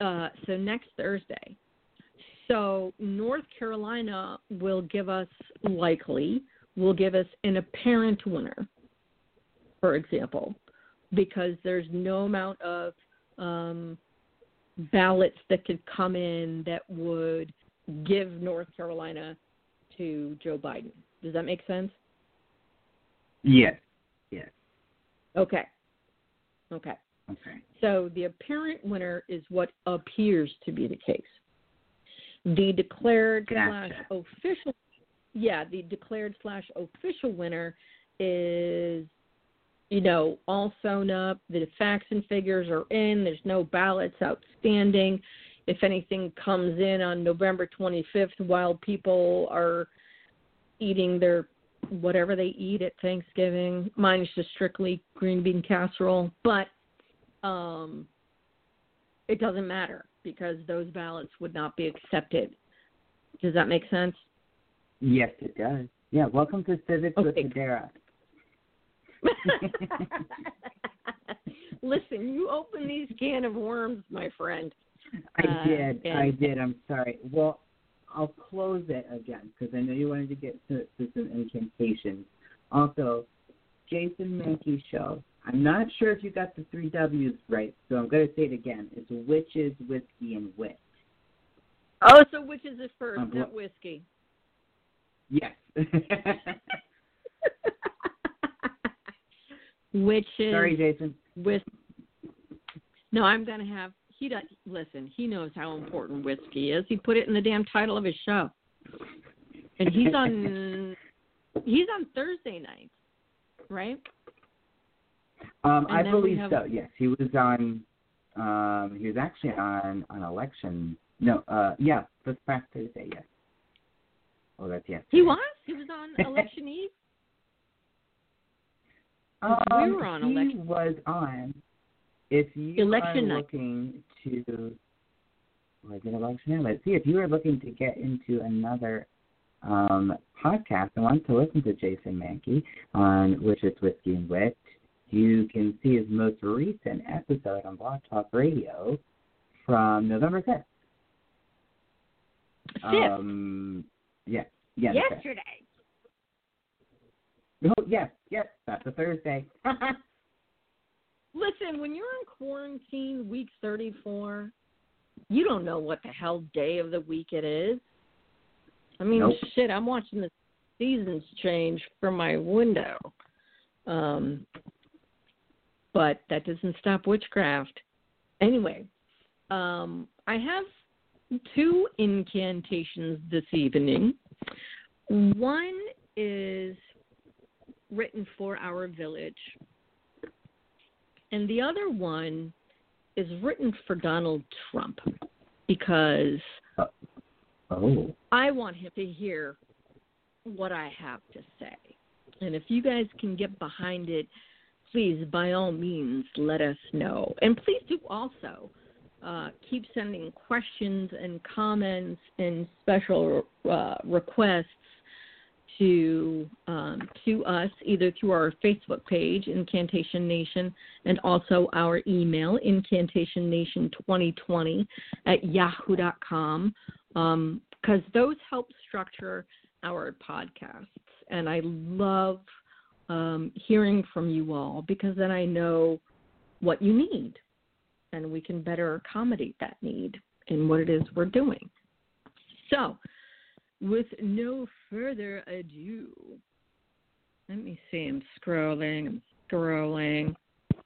Speaker 2: Uh, so next Thursday. So North Carolina will give us, likely, will give us an apparent winner, for example, because there's no amount of um, ballots that could come in that would give North Carolina to Joe Biden. Does that make sense?
Speaker 3: yes, yes.
Speaker 2: Okay. Okay.
Speaker 3: Okay.
Speaker 2: So the apparent winner is what appears to be the case. The declared slash official, yeah, the declared slash official winner is, you know, all sewn up. The facts and figures are in. There's no ballots outstanding. If anything comes in on November 25th while people are eating their whatever they eat at Thanksgiving, mine is just strictly green bean casserole, but um, it doesn't matter because those ballots would not be accepted. Does that make sense?
Speaker 3: Yes, it does. Yeah, welcome to Civics with
Speaker 2: Okay.
Speaker 3: Hedera.
Speaker 2: Listen, you open these can of worms, my friend.
Speaker 3: I
Speaker 2: Uh,
Speaker 3: did.
Speaker 2: and-
Speaker 3: I did. I'm sorry. Well, I'll close it again because I know you wanted to get to, to some incantations. Also, Jason Mankey show. I'm not sure if you got the three W's right, so I'm going to say it again. It's witches, whiskey, and wit.
Speaker 2: Oh, so witches is first,
Speaker 3: Um,
Speaker 2: not whiskey?
Speaker 3: Yes.
Speaker 2: which is
Speaker 3: sorry, Jason.
Speaker 2: with no i'm going to have he does listen he knows how important whiskey is he put it in the damn title of his show and he's on he's on thursday nights right
Speaker 3: Um,
Speaker 2: And
Speaker 3: I believe
Speaker 2: have-
Speaker 3: so. Yes, he was on. Um, he was actually on on election. No, uh, yeah, this past Thursday. Yes. Oh, that's yes.
Speaker 2: he was he was on election eve
Speaker 3: Um,
Speaker 2: We were on
Speaker 3: he
Speaker 2: election-
Speaker 3: was on. If you
Speaker 2: Election
Speaker 3: are
Speaker 2: night.
Speaker 3: looking to, was it election night? Let's see. If you are looking to get into another um, podcast and want to listen to Jason Mankey on Witches, Whiskey, and Wit, you can see his most recent episode on Blog Talk Radio from November 5th.
Speaker 2: Fifth.
Speaker 3: Um, yes. Fifth.
Speaker 2: yesterday
Speaker 3: Oh, yes, yes, that's a Thursday.
Speaker 2: listen when you're in quarantine week 34 you don't know what the hell day of the week it is i mean
Speaker 3: Nope.
Speaker 2: shit i'm watching the seasons change from my window um but that doesn't stop witchcraft anyway um i have two incantations this evening one is written for our village and the other one is written for Donald Trump because uh,
Speaker 3: oh.
Speaker 2: I want him to hear what I have to say. And if you guys can get behind it, please, by all means, let us know. And please do also uh, keep sending questions and comments and special uh, requests to um, to us either through our Facebook page, Incantation Nation, and also our email, incantationnation2020 at yahoo.com, because um, those help structure our podcasts. And I love um, hearing from you all because then I know what you need and we can better accommodate that need in what it is we're doing. So, with no further ado, let me see. I'm scrolling, I'm scrolling,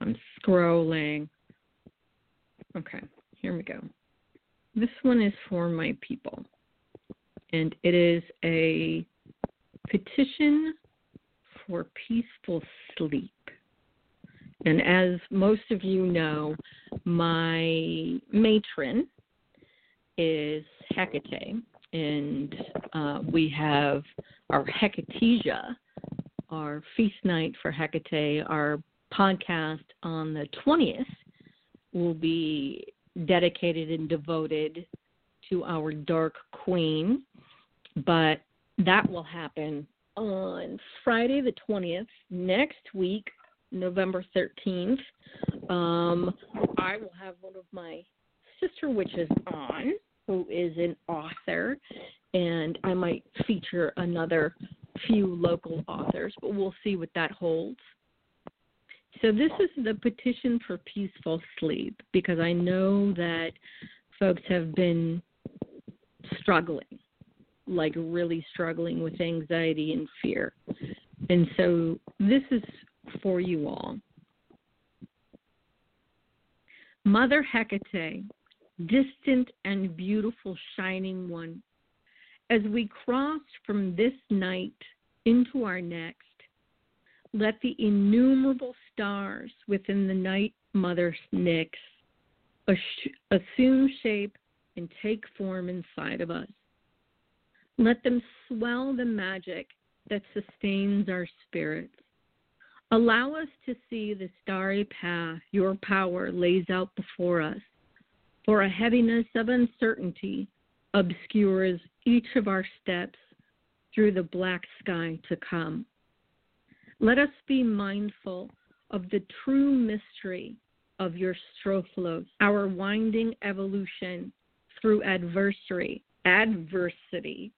Speaker 2: I'm scrolling. Okay, here we go. This one is for my people, and it is a petition for peaceful sleep. And as most of you know, my matron is Hecate, and uh, we have our Hecatesia, our feast night for Hecate. Our podcast on the 20th will be dedicated and devoted to our Dark Queen, but that will happen on Friday the 20th, next week, November 13th. Um, I will have one of my sister witches on, who is an author, and I might feature another few local authors, but we'll see what that holds. So, this is the petition for peaceful sleep because I know that folks have been struggling, like really struggling with anxiety and fear. And so, this is for you all. Mother Hecate, distant and beautiful shining one, as we cross from this night into our next, let the innumerable stars within the night mother's nyx assume shape and take form inside of us. Let them swell the magic that sustains our spirits. Allow us to see the starry path your power lays out before us, for a heaviness of uncertainty obscures each of our steps through the black sky to come. Let us be mindful of the true mystery of your strophalos, our winding evolution through adversary, adversity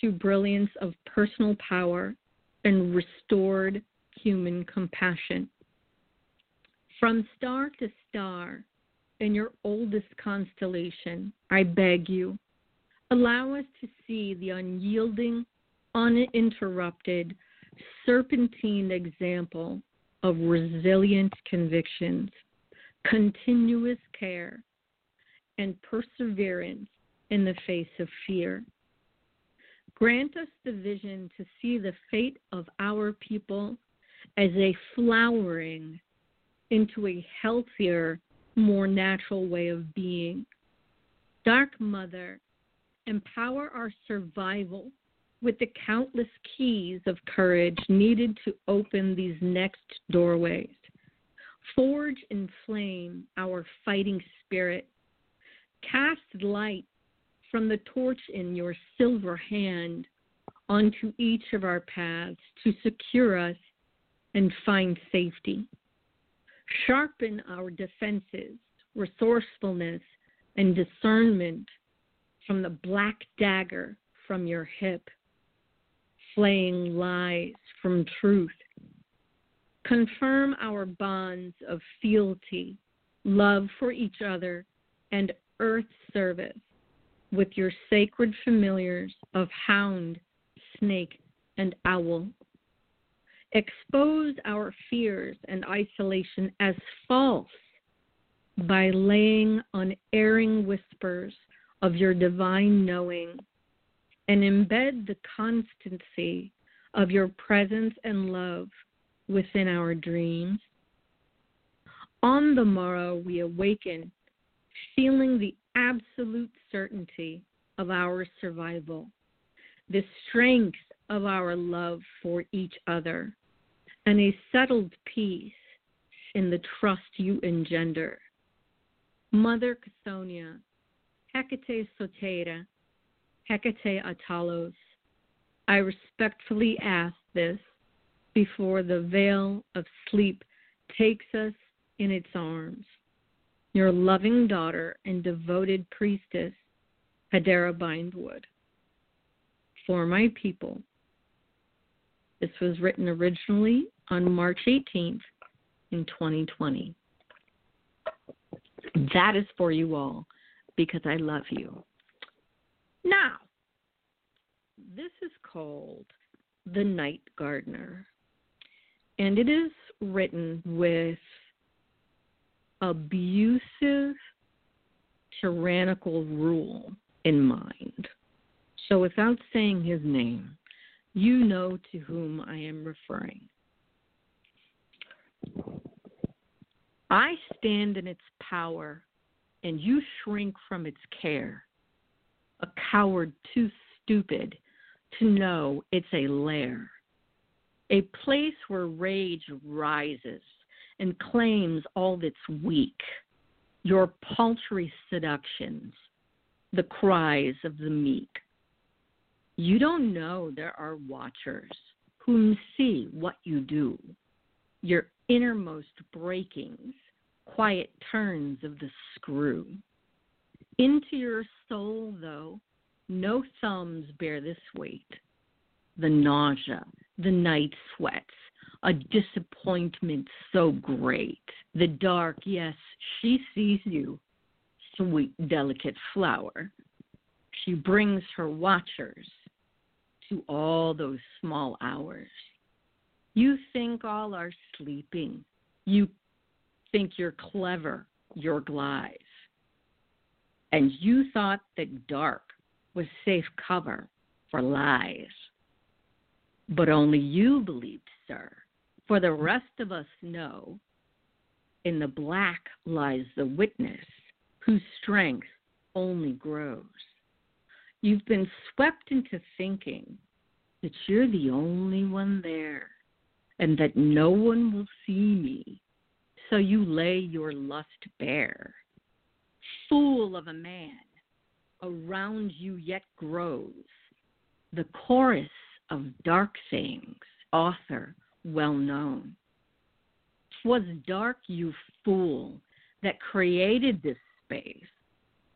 Speaker 2: to brilliance of personal power and restored human compassion. From star to star, in your oldest constellation, I beg you, allow us to see the unyielding, uninterrupted, serpentine example of resilient convictions, continuous care, and perseverance in the face of fear. Grant us the vision to see the fate of our people as a flowering into a healthier, more natural way of being. Dark Mother, empower our survival with the countless keys of courage needed to open these next doorways. Forge and flame our fighting spirit. Cast light from the torch in your silver hand onto each of our paths to secure us and find safety. Sharpen our defenses, resourcefulness, and discernment from the black dagger from your hip, flaying lies from truth. Confirm our bonds of fealty, love for each other, and earth service with your sacred familiars of hound, snake, and owl. Expose our fears and isolation as false by laying unerring whispers of your divine knowing and embed the constancy of your presence and love within our dreams. On the morrow, we awaken, feeling the absolute certainty of our survival, the strength of our love for each other, and a settled peace in the trust you engender. Mother Chthonia, Hecate Soteira, Hecate Atalos, I respectfully ask this before the veil of sleep takes us in its arms. Your loving daughter and devoted priestess, Hedera Bindwood. For my people. This was written originally on March 18th in 2020. That is for you all because I love you. Now, this is called The Night Gardener, and it is written with abusive, tyrannical rule in mind. So, without saying his name, you know to whom I am referring. I stand in its power, and you shrink from its care. A coward too stupid to know it's a lair, a place where rage rises and claims all that's weak, your paltry seductions, the cries of the meek. You don't know there are watchers whom see what you do, your innermost breakings, quiet turns of the screw. Into your soul, though, no thumbs bear this weight. The nausea, the night sweats, a disappointment so great. The dark, yes, she sees you, sweet, delicate flower. She brings her watchers to all those small hours. You think all are sleeping. You think you're clever, you're Glies. And you thought that dark was safe cover for lies. But only you believed, sir, for the rest of us know in the black lies the witness whose strength only grows. You've been swept into thinking that you're the only one there, and that no one will see me. So you lay your lust bare. Fool of a man, around you yet grows the chorus of dark things, author well known. 'Twas dark, you fool, that created this space,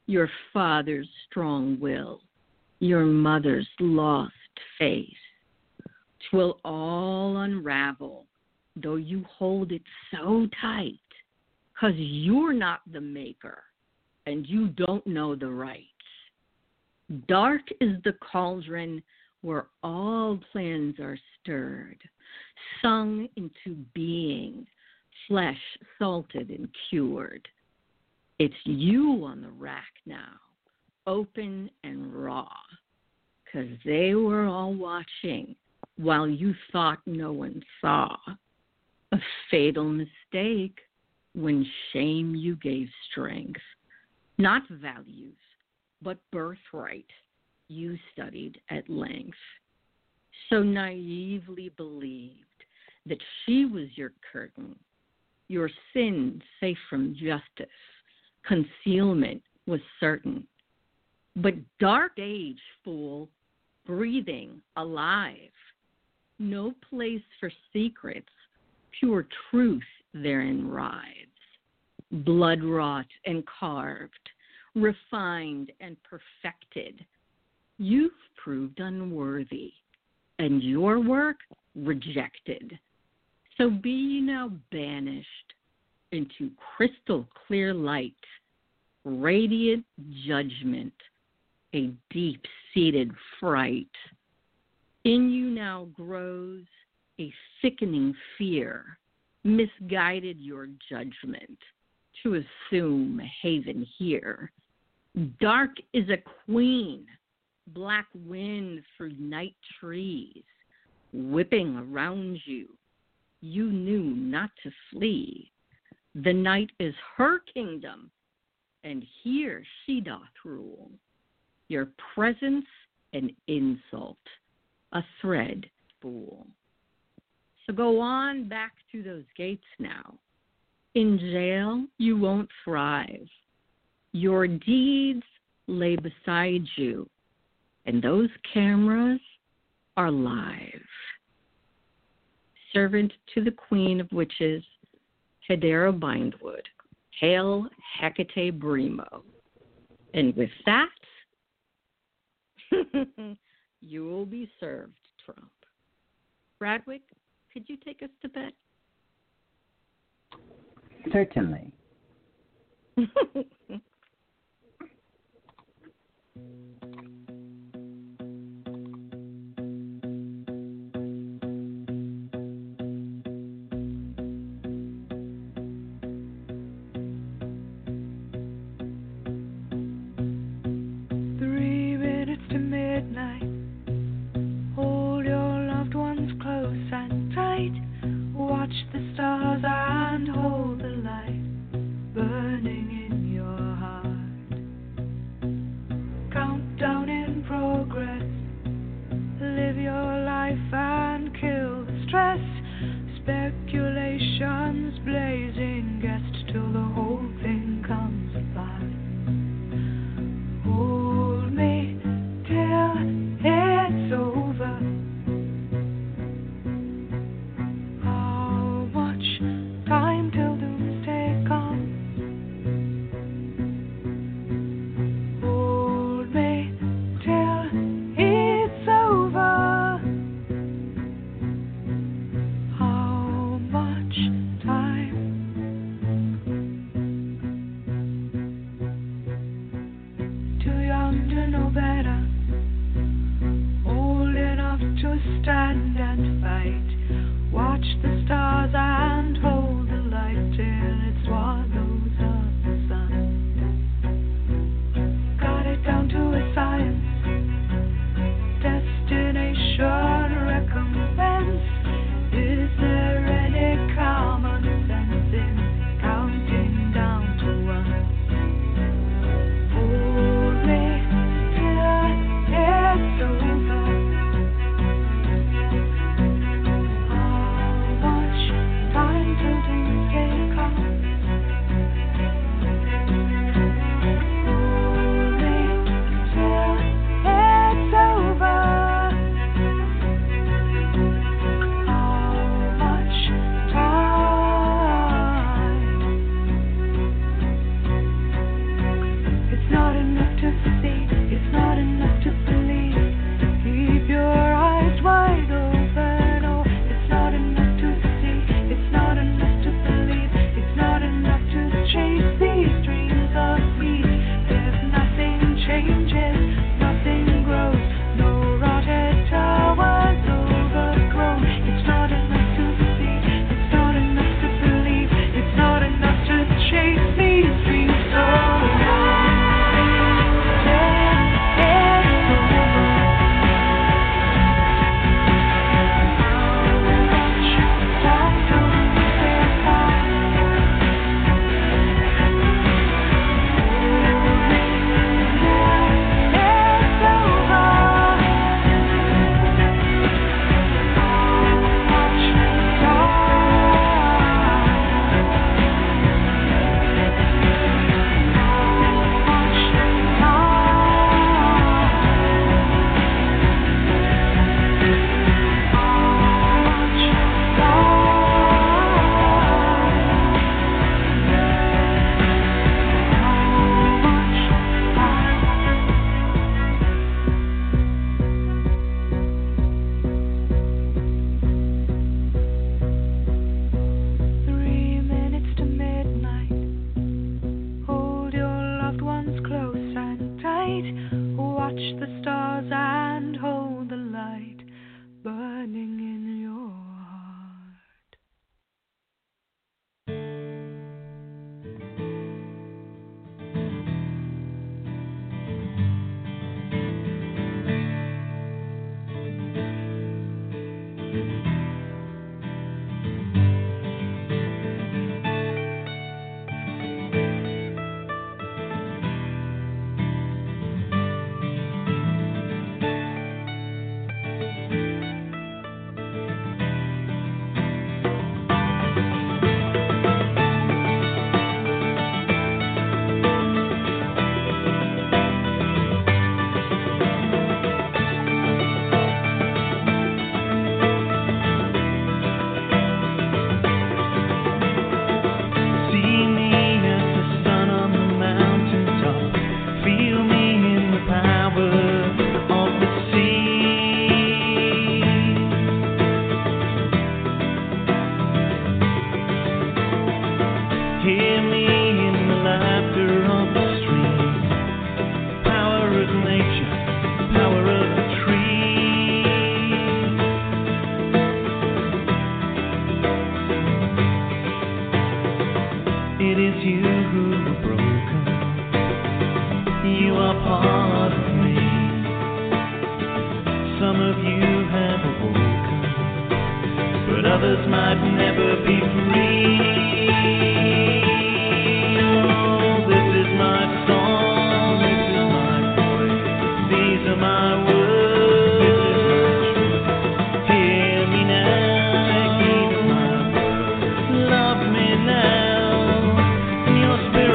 Speaker 2: your father's strong will, your mother's lost face. 'Twill all unravel, though you hold it so tight, 'cause you're not the maker and you don't know the rights. Dark is the cauldron where all plans are stirred, sung into being, flesh salted and cured. It's you on the rack now, open and raw, 'cause they were all watching while you thought no one saw. A fatal mistake when shame you gave strength, not values, but birthright you studied at length. So naively believed that she was your curtain, your sin safe from justice, concealment was certain. But dark age, fool, breathing, alive, no place for secrets, pure truth therein rides, blood wrought and carved, refined and perfected. You've proved unworthy, and your work rejected. So be ye now banished into crystal clear light, radiant judgment, a deep seated fright. In you now grows a thickening fear, misguided your judgment to assume a haven here. Dark is a queen, black wind through night trees, whipping around you. You knew not to flee. The night is her kingdom, and here she doth rule. Your presence an insult, a thread, fool. So go on back to those gates now. In jail, you won't thrive. Your deeds lay beside you, and those cameras are live. Servant to the Queen of Witches, Hedera Bindwood. Hail Hecate Brimo. And with that, you will be served, Trump. Bradwick, could you take us to bed?
Speaker 7: Certainly.